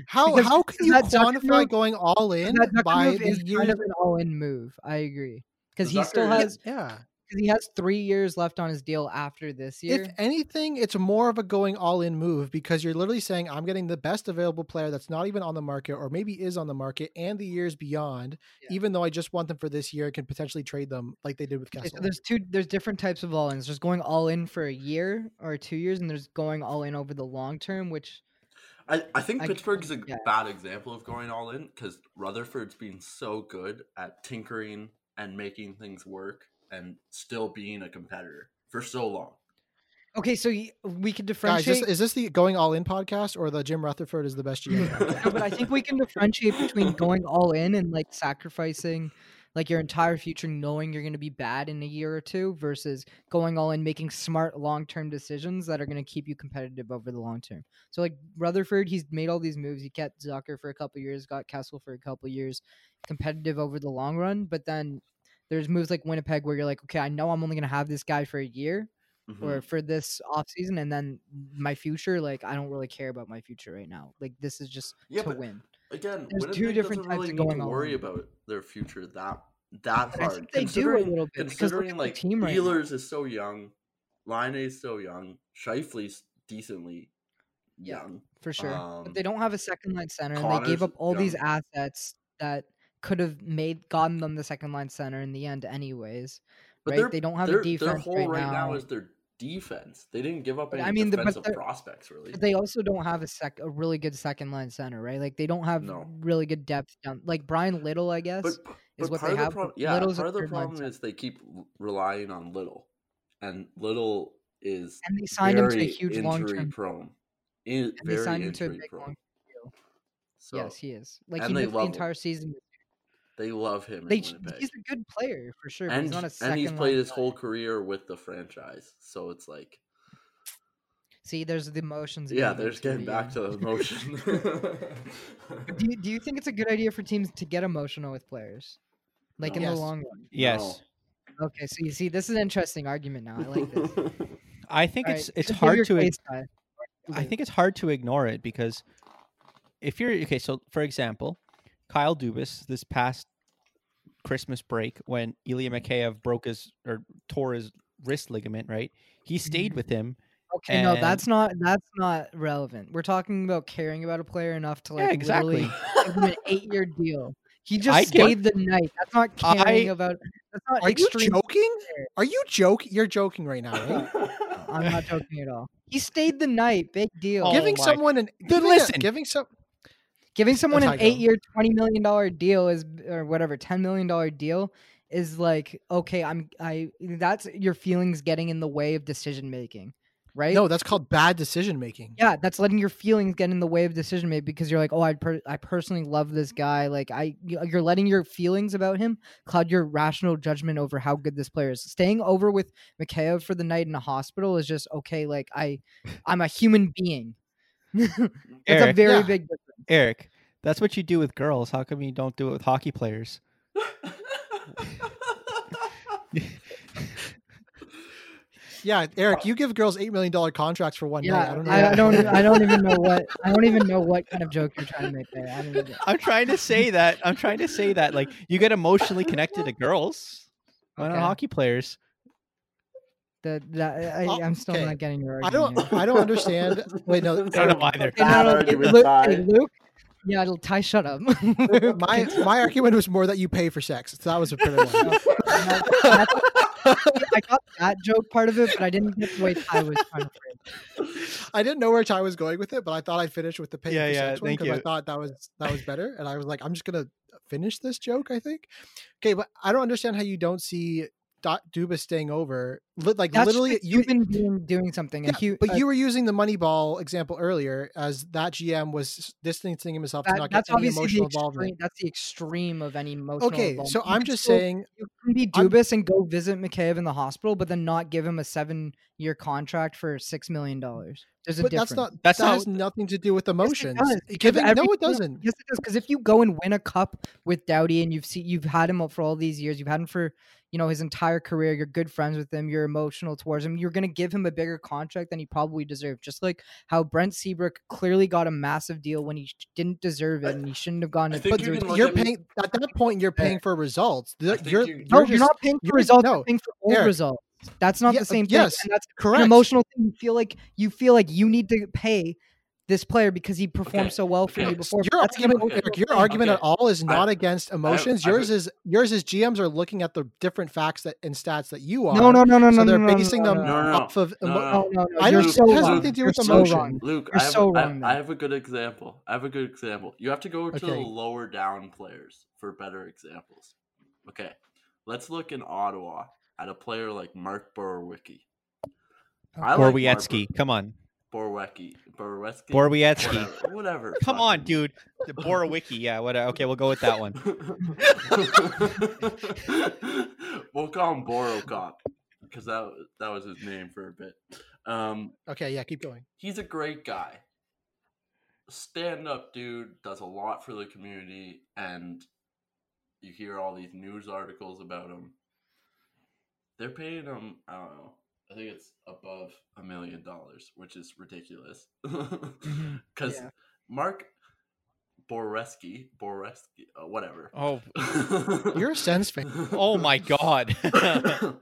How Because- how can you that quantify move- going all in that by move the is year? kind of an all-in move. I agree because he still has yeah. Because he has three years left on his deal after this year. If anything, it's more of a going all in move because you're literally saying, I'm getting the best available player that's not even on the market or maybe is on the market and the years beyond, Yeah. even though I just want them for this year and can potentially trade them like they did with Okay, Kessel. so there's two there's different types of all ins. There's going all in for a year or two years, and there's going all in over the long term, which I, I think I- Pittsburgh's a yeah. bad example of going all in because Rutherford's been so good at tinkering and making things work and still being a competitor for so long. okay, so y- we could Guys, differentiate. this, is this the going all in podcast or the Jim Rutherford is the best GM? no, but I think we can differentiate between going all in and like sacrificing like your entire future knowing you're going to be bad in a year or two versus going all in making smart long-term decisions that are going to keep you competitive over the long term. So like Rutherford, he's made all these moves. He kept Zucker for a couple years, got Kessel for a couple years, competitive over the long run, but then there's moves like Winnipeg where you're like, okay, I know I'm only going to have this guy for a year Mhm. or for this off season and then my future like I don't really care about my future right now. Like this is just Yeah, to but win. Again, There's two different types really of going to worry in. about their future that that But hard. they do a little bit considering like team right now. Is so young, Laine is so young, Scheifele's decently Yeah. young. for sure. Um, but they don't have a second line center, and they gave up all these assets that could have made gotten them the second line center in the end, anyways. But right? They don't have a defense Their whole right, right now. now is their defense. They didn't give up any I mean, the- but defensive prospects really. But they also don't have a sec a really good second line center, right? Like they don't have No. really good depth down. Like Bryan Little, I guess. But, is what they the have, prob- yeah, Little's part of the problem is they keep relying on Little, and Little is and they signed him to a huge long term. prone. In, And they signed him to a big long deal. So yes, he is. Like and he they missed the him. entire season. They love him They, in Winnipeg. he's a good player for sure. but and he's not a and he's played his guy. whole career with the franchise, so it's like See, there's the emotions. yeah, again there's getting the, back to the emotion. Do you, do you think it's a good idea for teams to get emotional with players, like in Yes. the long run? Yes. Okay, so you see, this is an interesting argument now. I like this. I think All it's right, it's just hard to case, I think it's hard to ignore it because if you're okay, so for example, Kyle Dubas this past Christmas break when Ilya Mikheyev broke his or tore his wrist ligament, right? He stayed Mhm. with him. Okay, no, that's not that's not relevant. We're talking about caring about a player enough to like Yeah, exactly. literally give him an eight-year deal. He just I get- stayed the night. That's not caring I- about. That's not Are you joking? care. Are you joking? You're joking right now, right? I'm not joking at all. He stayed the night. Big deal. Oh giving my- someone an giving, a- listen. giving some Giving someone an go. eight-year, twenty million dollar deal is, or whatever, ten million dollar deal is like, okay, I'm, I. That's your feelings getting in the way of decision making, right? no, that's called bad decision making. Yeah, that's letting your feelings get in the way of decision making because you're like, oh, I per- I personally love this guy. Like, I you- you're letting your feelings about him cloud your rational judgment over how good this player is. Staying over with Mikheyev for the night in a hospital is just okay. Like, I, I'm a human being. it's a very Yeah. big difference. Eric, that's what you do with girls. How come you don't do it with hockey players? Yeah, Eric, uh, you give girls eight million dollar contracts for one night. Yeah, I don't know. I, I don't. I don't even know what. I don't even know what kind of joke you're trying to make there. I don't even, I'm trying to say that. I'm trying to say that like you get emotionally connected to girls. Why not hockey players? The, that, I, Oh, I'm still okay. not getting your I argument. don't. here. I don't understand. Wait, no. I don't know either. Okay, no, no, Luke, hey, Luke. Yeah, it'll Ty. Shut up. My my argument was more that you pay for sex. So that was a pretty one. I got that joke part of it, but I didn't get the way Ty was trying to frame. it. I didn't know where Ty was going with it, but I thought I'd finish with the pay Yeah, for yeah, sex one because I thought that was that was better, and I was like, I'm just gonna finish this joke. I think. Okay, but I don't understand how you don't see Dubas staying over. Li- Like That's literally, you. you've been doing, doing something, Yeah, he, but uh, you were using the Moneyball example earlier as that GM was distancing himself to that, not get that's any obviously the emotional extreme, involvement. that's the extreme of any emotional. Okay, so I'm can just still- saying you can be I'm- Dubas and go visit McCabe in the hospital, but then not give him a seven-year contract for six million dollars. There's a but difference. that's not That's that not has nothing to do with emotions. does, because Giving no, it doesn't. Yes, it does. Because if you go and win a cup with Doughty, and you've seen you've had him for all these years, you've had him for you know his entire career. You're good friends with him. You're you're emotional towards him, you're gonna give him a bigger contract than he probably deserved. Just like how Brent Seabrook clearly got a massive deal when he didn't deserve it and he shouldn't have gone. I to think But you Deserve- can look you're at me- paying at that point. You're paying for results. You're, you- you're no, just you're not paying for you're- results. no, you're paying for old Eric. results. That's not Yeah, the same thing. yes, and that's correct. an emotional thing. You feel like you feel like you need to pay this player because he performed Okay, so well for okay. you before. Your That's an argument, emotional Eric, your thing. argument Okay. at all is not I- against emotions. I have yours is yours is GMs are looking at the different facts that and stats that you are. No, no, no, no, so no. they're no, no, basing no, them no, No, no, off of. no, emo- no. no, no, no. I don't- so it has wrong. nothing to do with so emotion. wrong. Luke, You're I have, so I- wrong I, have a good example. I have a good example. You have to go to the lower down players for better examples. Okay, let's look in Ottawa at a player like Mark Borowiecki. I like Borwiecki, come on. Borowiecki. Borowiecki? Borwiecki. Whatever. whatever Come on, dude. The Borowicki, yeah. What? Okay, we'll go with that one. we'll call him Borocop because that that was his name for a bit. Um, Okay, yeah, keep going. he's a great guy. Stand up dude, does a lot for the community, and you hear all these news articles about him. They're paying him, I don't know, I think it's above a million dollars, which is ridiculous. Because Yeah. Mark Boreski, Boreski, uh, whatever. Oh, You're a Sens fan. oh my God.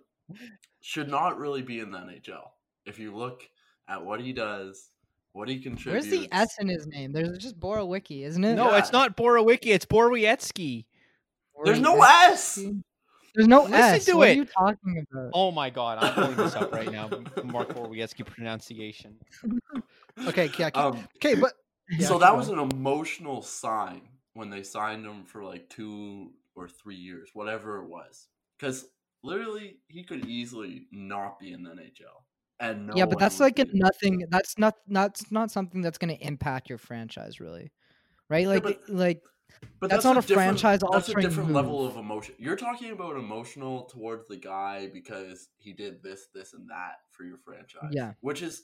should not really be in the NHL. If you look at what he does, what he contributes. Where's the S in his name? There's just Borowicki, isn't it? no, it's not Borowicki. It's Borwiecki. There's no S. There's no Listen S. to what it. are you talking about? Oh my God, I'm pulling this up right now. Mark Borwiecki pronunciation. Okay, yeah, keep, Um, okay, but yeah, so that was going. an emotional sign when they signed him for like two or three years, whatever it was. Because literally, he could easily not be in the NHL. And no yeah, but that's like a nothing. That's not that's not something that's going to impact your franchise, really, right? Like but- like But That's a not a franchise That's a different level of emotion. You're talking about emotional towards the guy because he did this, this, and that for your franchise. Yeah. which is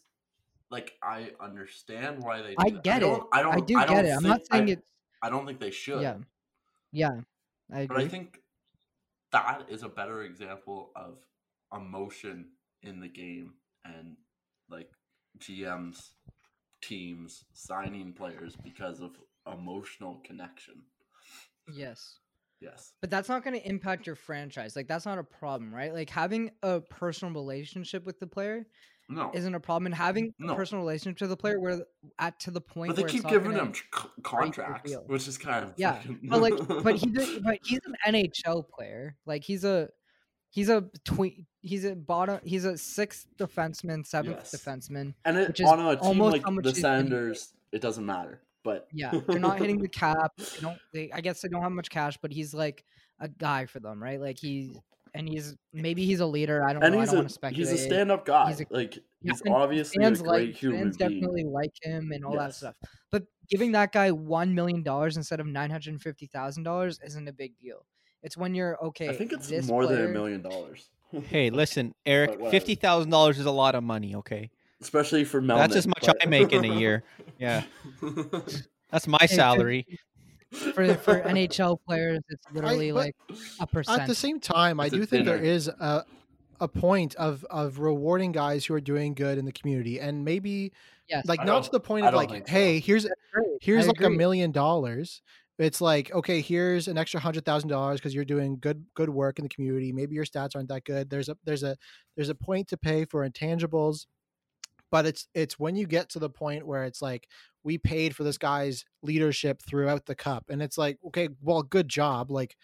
like I understand why they. Do I that. get it. don't- I don't. I do don't get it. I'm not saying I, it's I don't think they should. yeah, yeah. I but agree. I think that is a better example of emotion in the game and like GMs, teams signing players because of emotional connection. yes. Yes. But that's not going to impact your franchise. Like that's not a problem, right? Like having a personal relationship with the player No. isn't a problem, and having No. a personal relationship with the player where at to the point But they keep giving him c- contracts, which is kind of Yeah, fucking- but like, but he's a, but he's an NHL player. Like he's a he's a twe- he's a bottom he's a sixth defenseman, seventh Yes. defenseman. and it, which is on a team almost like the. Sanders, it doesn't matter. But Yeah, they're not hitting the cap. They don't. They, I guess they don't have much cash, but he's like a guy for them, right? Like he and he's maybe he's a leader. I don't and know. I he's don't a want to speculate. he's a stand-up guy. He's a- like he's and obviously a great like human fans being. definitely like him and all that stuff. But giving that guy one million dollars instead of nine hundred and fifty thousand dollars isn't a big deal. It's when you're okay. I think it's this more than a million dollars. Hey, listen, Eric, fifty thousand dollars is a lot of money. Okay, Especially for Melnyk. That's as much but- I make in a year. Yeah. that's my salary. for for NHL players. It's literally but like a percent. at the same time, I It's a do think there dinner. is a a point of of rewarding guys who are doing good in the community, and maybe yes, like I not to the point I of like, think so. hey, here's here's like a million dollars. It's like, okay, here's an extra hundred thousand dollars because you're doing good good work in the community. Maybe your stats aren't that good. There's a there's a there's a point to pay for intangibles, but it's it's when you get to the point where it's like we paid for this guy's leadership throughout the cup, and it's like, okay, well, good job. Like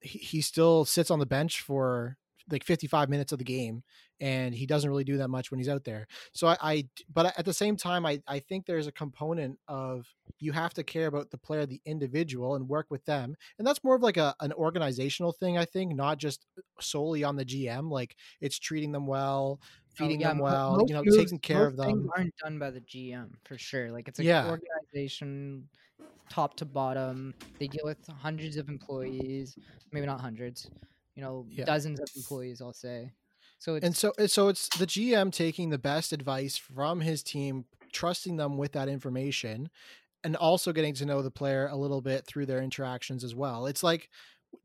he, he still sits on the bench for like 55 minutes of the game and he doesn't really do that much when he's out there so I, I but at the same time I, I think there's a component of you have to care about the player the individual and work with them and that's more of like a an organizational thing i think not just uh, solely on the gm like it's treating them well No, feeding yeah, them well most you know taking care of them aren't done by the GM for sure. Like it's a Yeah. organization, top to bottom. They deal with hundreds of employees, maybe not hundreds, you know, Yeah. dozens of employees. I'll say. So it's and so so it's the GM taking the best advice from his team, trusting them with that information, and also getting to know the player a little bit through their interactions as well. It's like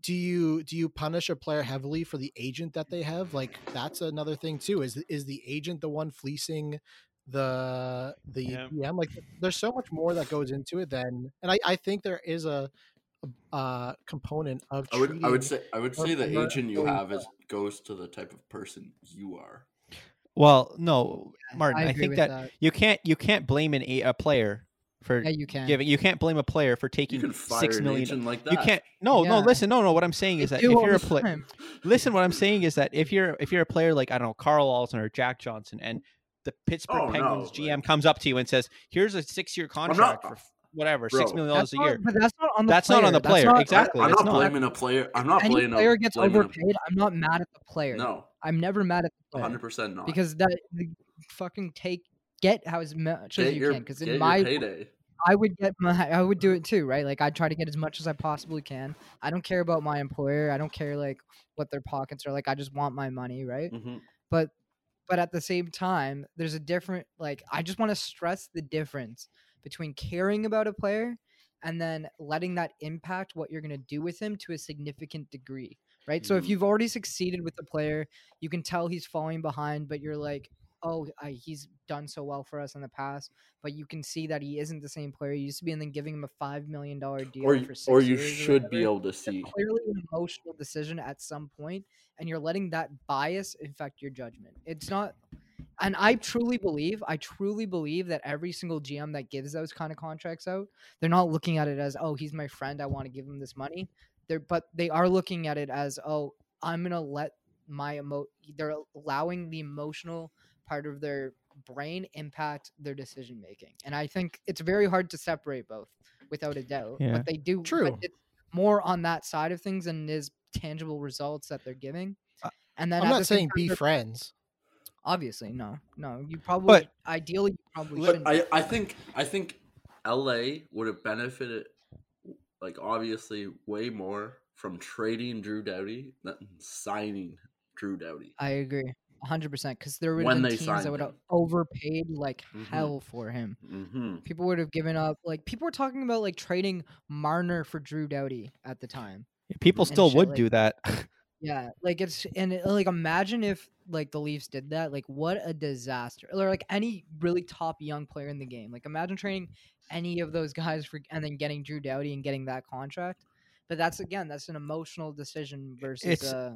do you do you punish a player heavily for the agent that they have? Like that's another thing too. Is is the agent the one fleecing the the Yeah. GM? Like there's so much more that goes into it than and I, I think there is a, a uh component of I would I would say I would say the agent you have is goes to the type of person you are. Well, no, Martin. I I, think that, that. you can't you can't blame an a, a player for Yeah, you can. giving. You can't blame a player for You taking can fire six an agent like that. You can't. No, no. Listen, no, no. What I'm saying is They that if you're a player, listen. What I'm saying is that if you're if you're a player like I don't know Carl Alton or Jack Johnson, and the Pittsburgh Oh, no, Penguins GM like- comes up to you and says, "Here's a six year not- contract for f- whatever six Bro. million dollars That's a not- year." but that's not on the That's player. not on the player, not- exactly. I, am not not. blaming a player. I'm not Any blaming player a, gets blaming overpaid. I'm not mad at the player. No, I'm never mad at the player 100 percent not. because that fucking take get how as much as you your, can. Because in my payday. I would get my I would do it too, right? Like I'd try to get as much as I possibly can. I don't care about my employer. I don't care like what their pockets are like. I just want my money, right? hmm But but at the same time, there's a different like I just want to stress the difference between caring about a player and then letting that impact what you're going to do with him to a significant degree, right? So if Mhm. you've already succeeded with the player, you can tell he's falling behind, but you're like, "Oh, I, he's done so well for us in the past," but you can see that he isn't the same player he used to be, and then giving him a five million dollar deal Or for six or you years or should be able to it's see. clearly an emotional decision at some point and you're letting that bias affect your judgment it's not and i truly believe i truly believe that every single gm that gives those kind of contracts out they're not looking at it as oh he's my friend i want to give him this money they're but they are looking at it as oh i'm gonna let my emo they're allowing the emotional part of their brain impact their decision making and i think it's very hard to separate both without a doubt Yeah. but they do but True. it's more on that side of things and is tangible results that they're giving Uh, and then I'm not saying be friends. obviously no no you probably But- ideally you probably But shouldn't I, I think I think LA would have benefited like obviously way more from trading Drew Doughty than signing Drew Doughty. I agree 100% because there would When have been teams that would have overpaid like Mhm. hell for him Mm-hmm. people would have given up like people were talking about like trading marner for drew doughty at the time People still would like do that. Yeah, like it's and it, like imagine if like the Leafs did that, like what a disaster. Or like any really top young player in the game. Like imagine trading any of those guys for and then getting Drew Doughty and getting that contract. But that's again, that's an emotional decision versus It's- uh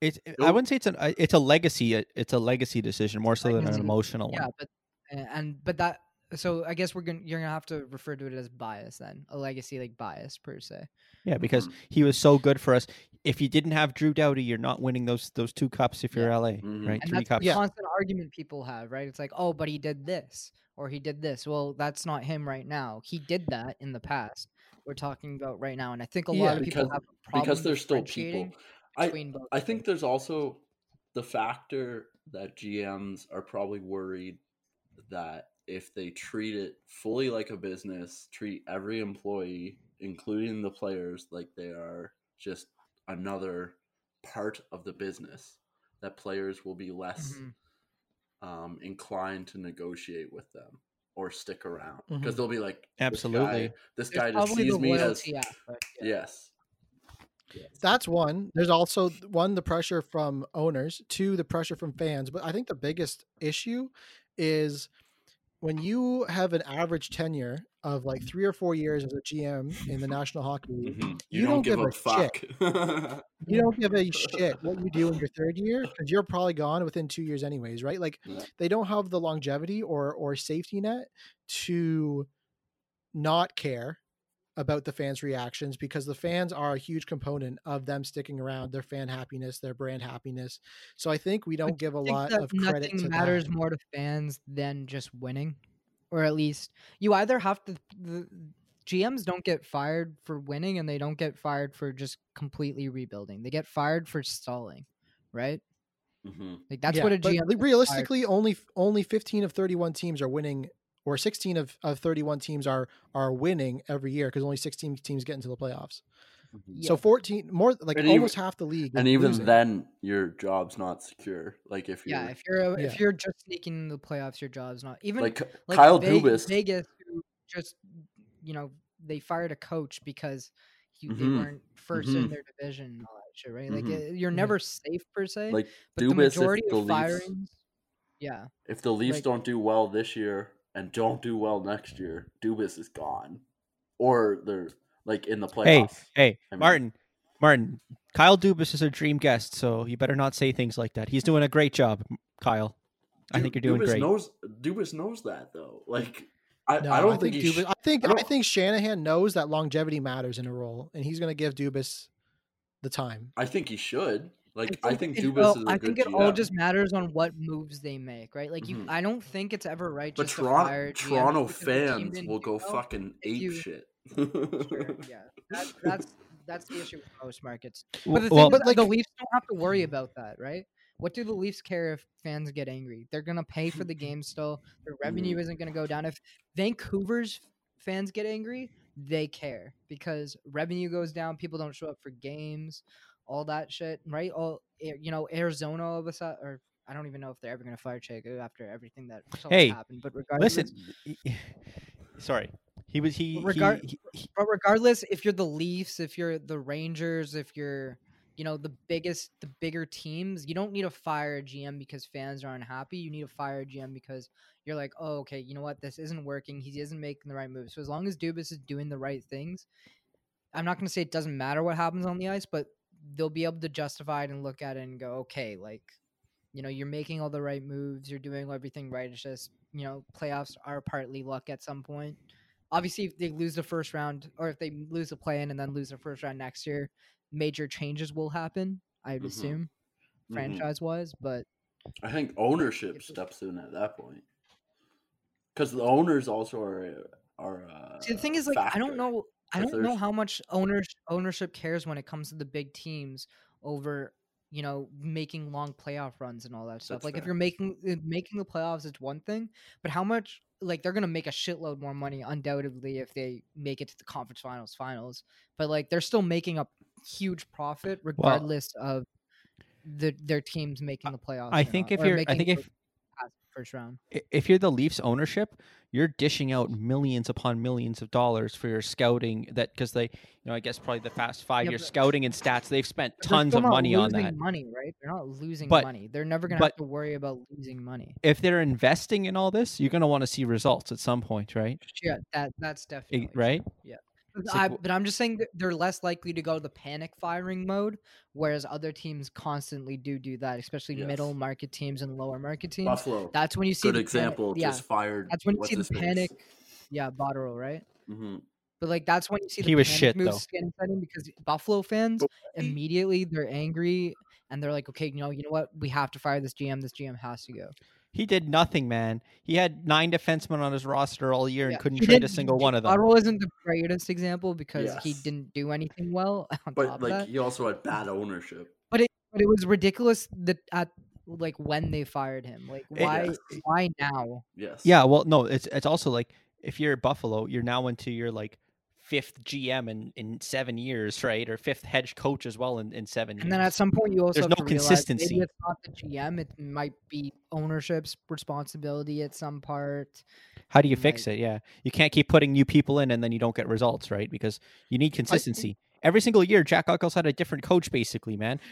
It's. I wouldn't say it's an. uh, It's a legacy. uh, It's a legacy decision more so than an emotional yeah, one. but and, and but that so I guess we're gonna you're gonna have to refer to it as bias then, a legacy like bias per se. Yeah, because Mhm. he was so good for us. If you didn't have Drew Doughty, you're not winning those those two cups. If you're Yeah. LA, Mhm. right? And Three cups. the constant argument people have, right? It's like, oh, but he did this or he did this. Well, that's not him right now. He did that in the past. We're talking about right now, and I think a Yeah, lot of people because have a problem because there's still differentiating people. I between both. I think there's also the factor that GMs are probably worried that if they treat it fully like a business, treat every employee, including the players, like they are just another part of the business, that players will be less Mhm. um, inclined to negotiate with them or stick around because they'll be like, Absolutely. this guy, this guy just probably sees me as loyalty aspect. yeah. yes. That's one. There's also one the pressure from owners, two the pressure from fans, but I think the biggest issue is when you have an average tenure of like 3 or 4 years as a GM in the National Hockey League. Mhm. You don't give a fuck. You don't give a shit what you do in your third year cuz you're probably gone within 2 years anyways, right? Like Yeah. they don't have the longevity or or safety net to not care about the fans' reactions because the fans are a huge component of them sticking around, their fan happiness, their brand happiness. So I think we don't give a lot of credit nothing to matters that. more to fans than just winning, or at least you either have to. The, GMs don't get fired for winning, and they don't get fired for just completely rebuilding. They get fired for stalling, right? Mhm. Like that's Yeah, what a GM. li- realistically only only 15 of 31 teams are winning or 16 of, of 31 teams are are winning every year because only 16 teams get into the playoffs. So 14 more like And even- almost half the league. and even losing. then your job's not secure like if you're Yeah, if you're a- Yeah. if you're just sneaking in the playoffs, your job's not even like, like kyle Ve- dubas Vegas, who just you know they fired a coach because you, they Mhm. weren't 1st in Mhm. their division and all that shit, right? Like Mhm. uh, you're Yeah. never safe per se, like but the Dubas, majority the of Leafs, firings, yeah, if the Leafs like- don't do well this year and don't do well next year, Dubas is gone, or they're like in the Hey, playoffs. hey, I mean- Martin, Martin, Kyle Dubas is a dream guest, so you better not say things like that. He's doing a great job, Kyle. I think you're doing Dubas great. Knows Dubas knows that though. Like I, No, I don't think, he Dubas. sh- I think I I, think Shanahan knows that longevity matters in a role, and he's going to give Dubas the time. I think he should. Like I think, it- Dubas well, is a I good think it all just matters on what moves they make, right? Like you, Mhm. I don't think it's ever right But just to Toronto, fire GMs Toronto because fans will go well. fucking if ape you- shit. Sure, yeah, that, that's that's the issue with most markets. But the thing well, is, But, like- the Leafs don't have to worry about that, right? What do the Leafs care if fans get angry? They're gonna pay for the game still. Their revenue isn't gonna go down. If Vancouver's fans get angry, they care because revenue goes down. People don't show up for games, all that shit, right? All eh, you know, Arizona all of a sudden, or I don't even know if they're ever gonna fire Chayka after everything that Hey, happened. But regardless, listen, sorry, he was he, Regard- he, he but regardless, if you're the Leafs, if you're the Rangers, if you're you know the biggest, the bigger teams, you don't need to fire a GM because fans are unhappy. You need to fire a GM because you're like, oh, okay, you know what, this isn't working. He isn't making the right moves. So as long as Dubas is doing the right things, I'm not going to say it doesn't matter what happens on the ice, but they'll be able to justify it and look at it and go, okay, like. You know, you're making all the right moves. You're doing everything right. It's just, you know, playoffs are partly luck at some point obviously if they lose the first round or if they lose the play in and then lose the first round next year, major changes will happen, I would Mhm. assume, Mhm. franchise wise. But I think ownership steps in at that point because the owners also are are. Uh, see, the thing is, like, I don't know, I don't know how much owners ownership cares when it comes to the big teams over you know making long playoff runs and all that stuff. That's like if you're making uh, making the playoffs, it's one thing, but how much like they're gonna make a shitload more money undoubtedly if they make it to the conference finals finals, but like they're still making a huge profit regardless of the their teams making the playoffs. I think not, if you're, I making think if first round. if you're the Leafs ownership, you're dishing out millions upon millions of dollars for your scouting. That because they, you know, I guess probably the past five Yeah, years scouting and stats, they've spent tons of money on that. Money, right? They're not losing But- money. They're never gonna have to worry about losing money. If they're investing in all this, you're gonna want to see results at some point, right? Yeah, that that's definitely right? Like I, but I'm just saying that they're less likely to go the panic firing mode, whereas other teams constantly do do that, especially Yes. middle market teams and lower market teams. Buffalo. That's when you see Good the example. Panic, yeah, Just fired. that's when you see the his face? panic. Yeah, Botterill, right? Mhm. But like that's when you see the He was panic shit, moves getting set in because Buffalo fans immediately they're angry and they're like, okay, you know, you know what, we have to fire this GM. This GM has to go. He did nothing, man. He had nine defensemen on his roster all year Yeah, and couldn't he trade a single one of them. Botterill isn't the greatest example because he didn't do anything well. On top But of like that. he also had bad ownership. but it but it was ridiculous that at like when they fired him. Like why uh, Yes. why now? Yes. Yeah, well, no, it's it's also like if you're Buffalo, you're now into your like fifth GM in, in seven years, right? Or fifth head coach as well in, in seven And then at some point you also There's have no to consistency. Maybe it's not the GM. It might be ownership's responsibility at some part. How do you fix like- it? Yeah, you can't keep putting new people in and then you don't get results, right? Because you need consistency. Every single year, Jack Eichels had a different coach, basically, man.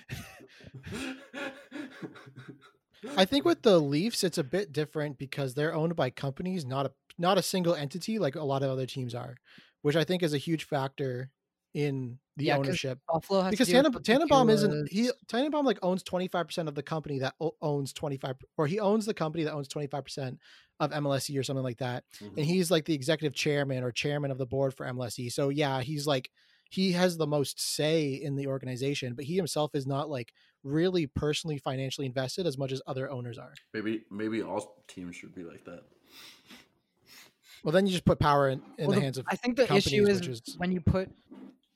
I think with the Leafs, it's a bit different because they're owned by companies, not a not a single entity like a lot of other teams are, which I think is a huge factor in the Yeah, 'cause ownership. Buffalo has Because to deal Tannen, Tannenbaum isn't he? Pegulas. Tannenbaum like owns twenty five percent of the company that owns twenty five, or he owns the company that owns twenty five percent of MLSE or something like that. Mhm. and he's like the executive chairman or chairman of the board for MLSE. So yeah, he's like he has the most say in the organization, but he himself is not like really personally financially invested as much as other owners are. maybe maybe all teams should be like that. Well, then you just put power in, in Well, the the- hands of I think the issue is, is- when you put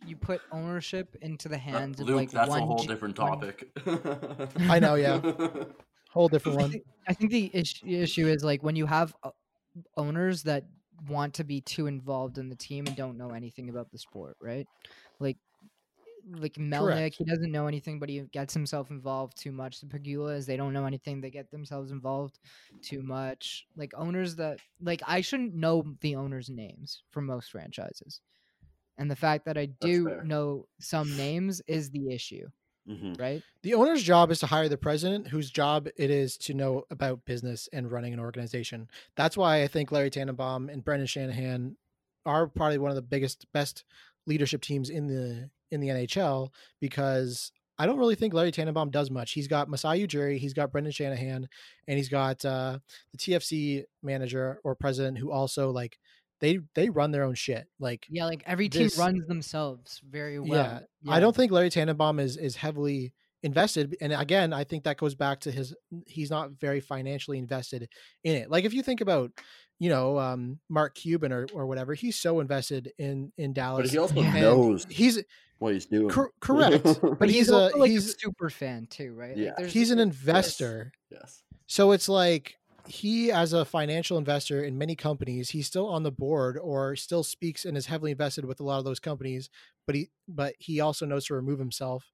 you put ownership into the hands of Luke, like that's one a whole G- different one- topic. I know, yeah. whole different I one. think, I think the issue, issue is like when you have uh, owners that want to be too involved in the team and don't know anything about the sport, right? Like, like Melnyk, he doesn't know anything, but he gets himself involved too much. The Pegulas, they don't know anything, they get themselves involved too much. Like owners that, like I shouldn't know the owners' names for most franchises, And the fact that I do know some names is the issue, hmm right? The owner's job is to hire the president, whose job it is to know about business and running an organization. That's why I think Larry Tannenbaum and Brendan Shanahan are probably one of the biggest, best leadership teams in the in the NHL because I don't really think Larry Tannenbaum does much. He's got Masai Ujiri, he's got Brendan Shanahan, and he's got uh, the TFC manager or president who also like they they run their own shit. Like Yeah, like every team This- runs themselves very well. yeah, I don't think Larry Tannenbaum is is heavily invested. And again, I think that goes back to his he's not very financially invested in it. Like if you think about, you know, um, Mark Cuban or or whatever, he's so invested in in But Dallas. he also Yeah. knows he's what he's doing. cor- correct, But, but he's, he's a like he's a super fan too, right? Yeah. Like, he's an there's- investor. yes. So it's like he, as a financial investor in many companies, he's still on the board or still speaks and is heavily invested with a lot of those companies. But he, but he also knows to remove himself.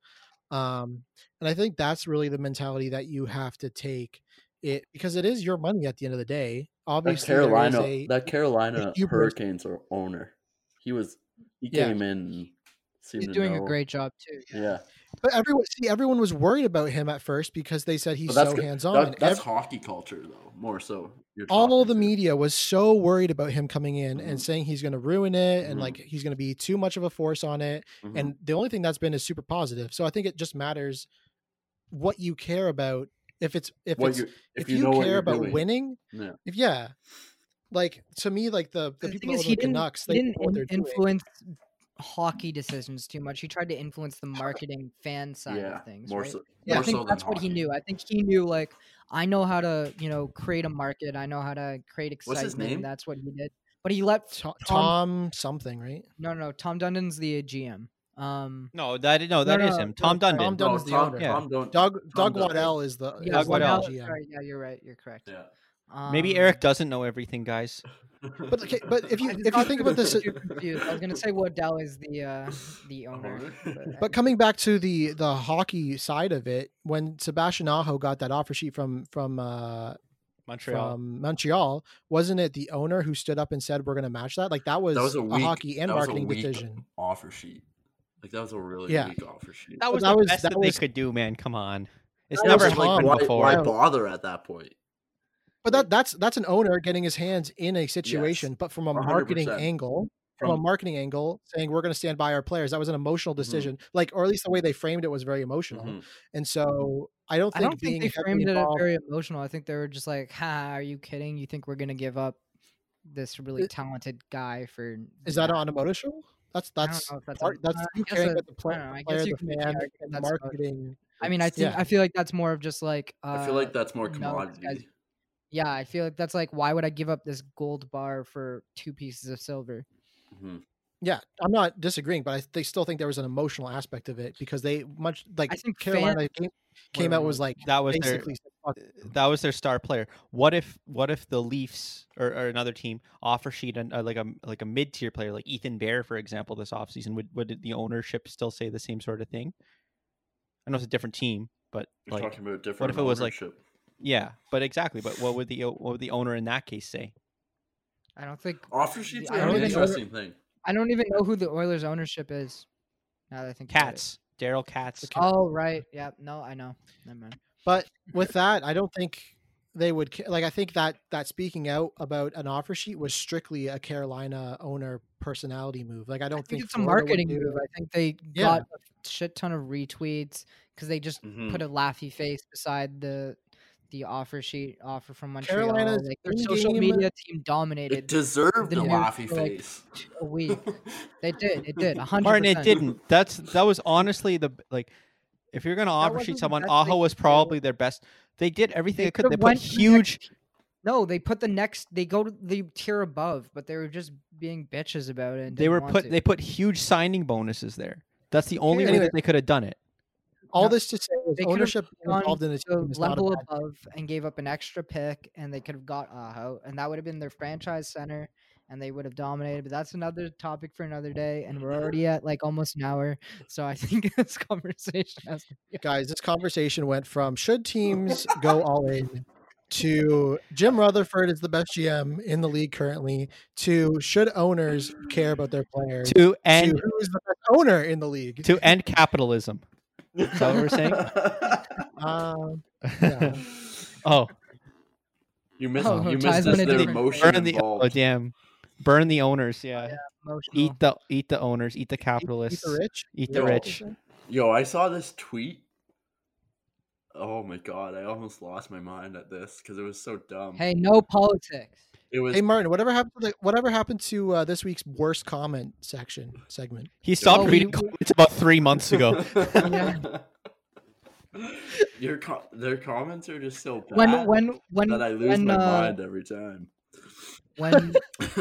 Um, and I think that's really the mentality that you have to take it because it is your money at the end of the day. That Obviously, is Carolina, a- that Carolina. Hurricanes or owner, he was he Yeah. came in. He's to doing a great job too. Yeah, but everyone see everyone was worried about him at first because they said he's so hands on. that- that's hockey culture though, more so. all the media was so worried about him coming in and Mhm. saying he's going to ruin it and Mhm. like he's going to be too much of a force on it Mhm. and the only thing that's been is super positive so i think it just matters what you care about if it's if what it's you if, if, you, know care about doing. winning Yeah. if yeah like to me like the the, The people thing is, he the didn't, canucks they didn't in- they're doing influence hockey decisions too much. He tried to influence the marketing fan side yeah, of things. more right? so. Yeah, I think so that's what he knew. I think he knew like I know how to, you know, create a market. I know how to create What's excitement. his name? That's what he did. But he let tom, Tom- tom something right No, no, no. Tom Dundon's the GM. Um, No, that no, that is no, him. no, Tom Tom Dundon. Dun- No, Dunn's the Tom, owner. Yeah. Tom don't. doug Tom doug Dundon. waddell is the yeah, is the Waddell. Waddell- GM. sorry, yeah, you're right. You're correct. Yeah. Maybe Um, Eric doesn't know everything, guys. but okay, but if you if you think about this too confused. I was gonna say Waddell is the uh, the owner. Owner? But coming back to the the hockey side of it, when Sebastian Aho got that offer sheet from from uh, Montreal. from Montreal, wasn't it the owner who stood up and said we're going to match that? Like that was, that was a, a, hockey and that was a marketing weak decision. offer sheet. Like that was a really Yeah. weak offer sheet. that was that the was- best that that, was- they could do, man. Come on. It's never was happened Tom. why, before. why bother at that point? But that that's that's an owner getting his hands in a situation, but from a 100%. marketing angle. From, a marketing angle, saying we're going to stand by our players, that was an emotional decision. Like, or at least the way they framed it was very emotional. Mhm. And so, I don't I think don't being think they heavily framed it very emotional. I think they were just like, "Ha, are you kidding? You think we're gonna give up this really talented guy for?" Is that that?" on emotional? That's I don't that's that's part, on- that's uh, you I guess caring that- about the I player, know, I guess player, you the can make the fan, argument and the marketing. I mean, I think yeah. I feel like that's more of just like. Uh, I feel like that's more commodity. guy's- Yeah, I feel like that's like, why would I give up this gold bar for two pieces of silver? Mhm. Yeah, I'm not disagreeing, but I, they still think there was an emotional aspect of it because they much like I think Carolina fans came, came out was like That was basically said, "Fuck it." That was their star player. What if what if the Leafs or, or another team offer sheet an, uh, like a like a mid tier player like Ethan Bear for example this offseason would would the ownership still say the same sort of thing? I know it's a different team, but You're like talking about different. if it was, like, yeah, but exactly. But what would the what would the owner in that case say? I don't think offer sheets I are don't an even know- interesting thing. I don't even know who the Oilers ownership is. Now that I think. Katz, Daryl Katz. Oh right, yeah. No, I know. Never mind. But with that, I don't think they would ca- like. I think that that speaking out about an offer sheet was strictly a Carolina owner personality move. Like I don't I think it's a Florida would marketing move. I think they Yeah. got a shit ton of retweets because they just Mhm. put a laughy face beside the the offer sheet offer from Montreal. Carolina's like their social in-game- media team dominated. It deserved the the laughy for, like, face. a week. They did. It did. a hundred. Martin, it didn't. That's that was honestly the like. If you're gonna offer sheet someone, Aho was probably their best. They did everything They they, could. They put went to the huge. next- No, they put the next. They go to the tier above, but they were just being bitches about it. And They were put. to. They put huge signing bonuses there. That's the only way that they could have done it. All No, this to say is ownership involved in a the team is not level above and gave up an extra pick, and they could have got Aho, and that would have been their franchise center, and they would have dominated. But that's another topic for another day, and we're already at like almost an hour, so I think this conversation has to be. Guys, this conversation went from should teams go all in to Jim Rutherford is the best GM in the league currently. To should owners care about their players? to To end who is the best owner in the league? to end capitalism. Is that what we're saying? Um, Yeah. oh, You missed. Oh, you Ty's missed this, in a the emotion burn the oh involved. damn, burn the owners. Yeah, Emotional. eat the eat the owners, eat the capitalists. eat capitalists, the rich. eat the Yo. rich. Yo, I saw this tweet. Oh my god, I almost lost my mind at this because it was so dumb. Hey, no politics. It was Hey Martin, whatever happened to the, whatever happened to uh, this week's worst comment section segment? He stopped Oh, reading we- comments about three months ago. Yeah. Your co- their comments are just so bad When when when that I lose when my uh, mind every time. When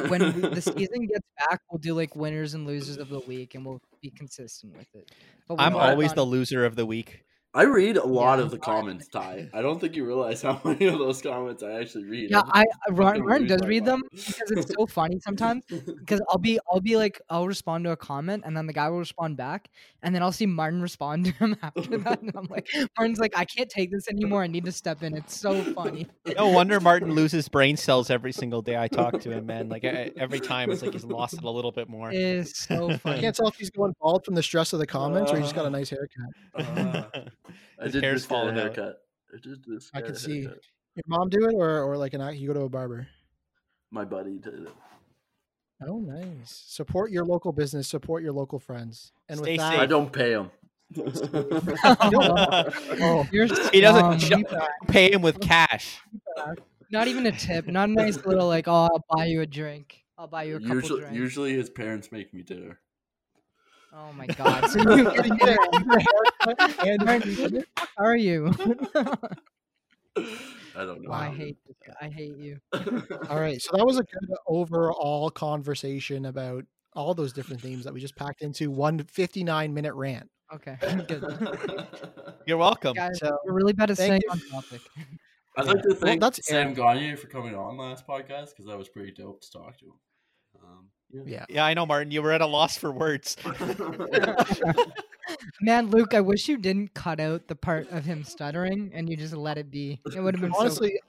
when we, the season gets back, we'll do like winners and losers of the week, and we'll be consistent with it. But I'm always on- the loser of the week. I read a lot Yeah. of the comments, Ty. I don't think you realize how many of those comments I actually read. Yeah, I'm I I- Ron, fucking does read them because it's so funny sometimes. Because I'll be I'll be like I'll respond to a comment and then the guy will respond back and then I'll see Martin respond to him after that and I'm like Martin's like I can't take this anymore. I need to step in. It's so funny. No wonder Martin loses brain cells every single day I talk to him, man. Like e- every time, it's like he's lost it a little bit more. It is so funny. I can't tell if he's going bald from the stress of the comments or he just got a nice haircut. Uh, I His did hair's just get a falling out. haircut. I did just I could see. haircut. Your mom do it, or or like an act- you go to a barber. My buddy did it. Oh, nice. Support your local business. Support your local friends. And Stay with that, safe. I don't pay him. oh, You're He doesn't scum. pay him with cash. not even a tip. Not a nice little like oh I'll buy you a drink. I'll buy you a couple usually, drinks. usually his parents make me dinner. Oh my god. So you and Martin, who the fuck are you? I don't know. I hate this guy. I hate you. All right, so that was a good overall conversation about all those different themes that we just packed into one 59 minute rant. Okay. Good. You're welcome. Guys, So, we're really bad at staying you. on topic. I'd like to Well, thank that's Sam Aaron. Gagne for coming on last podcast because that was pretty dope to talk to him. Um, Yeah. Yeah, I know, Martin. You were at a loss for words. Man, Luke, I wish you didn't cut out the part of him stuttering and you just let it be. It would have been so Honestly,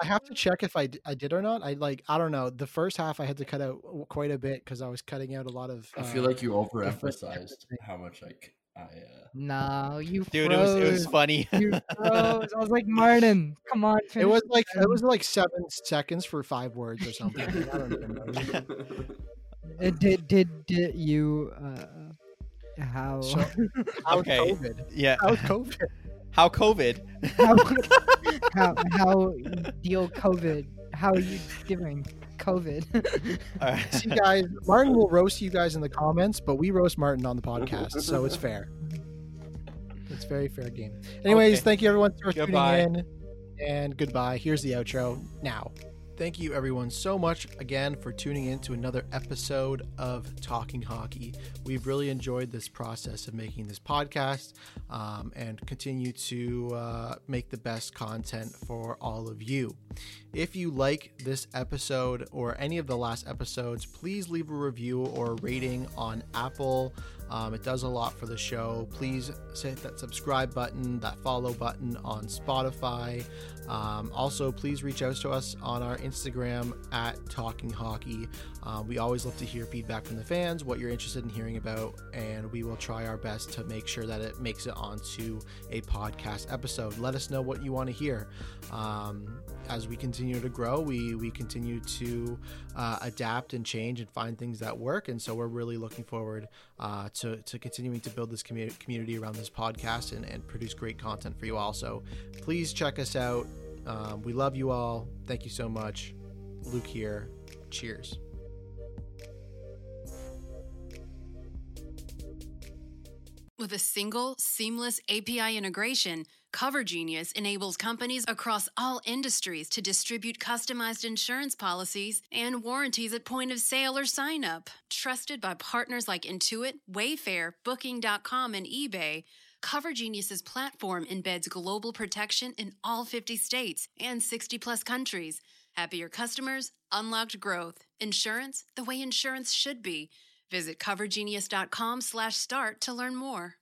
I have to check if I, d- I did or not. I like I don't know. The first half I had to cut out quite a bit because I was cutting out a lot of. I feel uh, like you overemphasized how much like I. Uh, No, you Dude, it was it was funny. You froze. I was like, Martin, come on. it was like it was like seven seconds for five words or something. I don't even know. It did did did you uh how So- How Okay. COVID? Yeah. How COVID? How COVID? how, how how deal COVID? How are you doing? COVID. All right. See, guys, Martin will roast you guys in the comments, but we roast Martin on the podcast, so it's fair. It's very fair game. Anyways, Okay. thank you everyone for Goodbye. tuning in, and goodbye. Here's the outro now. Thank you everyone so much again for tuning in to another episode of Talking Hockey. We've really enjoyed this process of making this podcast um, and continue to uh, make the best content for all of you. If you like this episode or any of the last episodes, please leave a review or a rating on Apple. Um, it does a lot for the show. Please hit that subscribe button, that follow button on Spotify. Um, also, please reach out to us on our Instagram at Talking Hockey. Uh, we always love to hear feedback from the fans, what you're interested in hearing about, and we will try our best to make sure that it makes it onto a podcast episode. Let us know what you want to hear. Um, as we continue to grow, we we continue to uh, adapt and change and find things that work, and so we're really looking forward uh, to to continuing to build this commu- community around this podcast and, and produce great content for you all. So please check us out. Um, we love you all. Thank you so much. Luke here. Cheers. With a single, seamless API integration, CoverGenius enables companies across all industries to distribute customized insurance policies and warranties at point of sale or sign up. Trusted by partners like Intuit, Wayfair, Booking.com, and eBay, CoverGenius's platform embeds global protection in all 50 states and 60 plus countries. Happier customers, unlocked growth. Insurance the way insurance should be. Visit covergenius.com/start to learn more.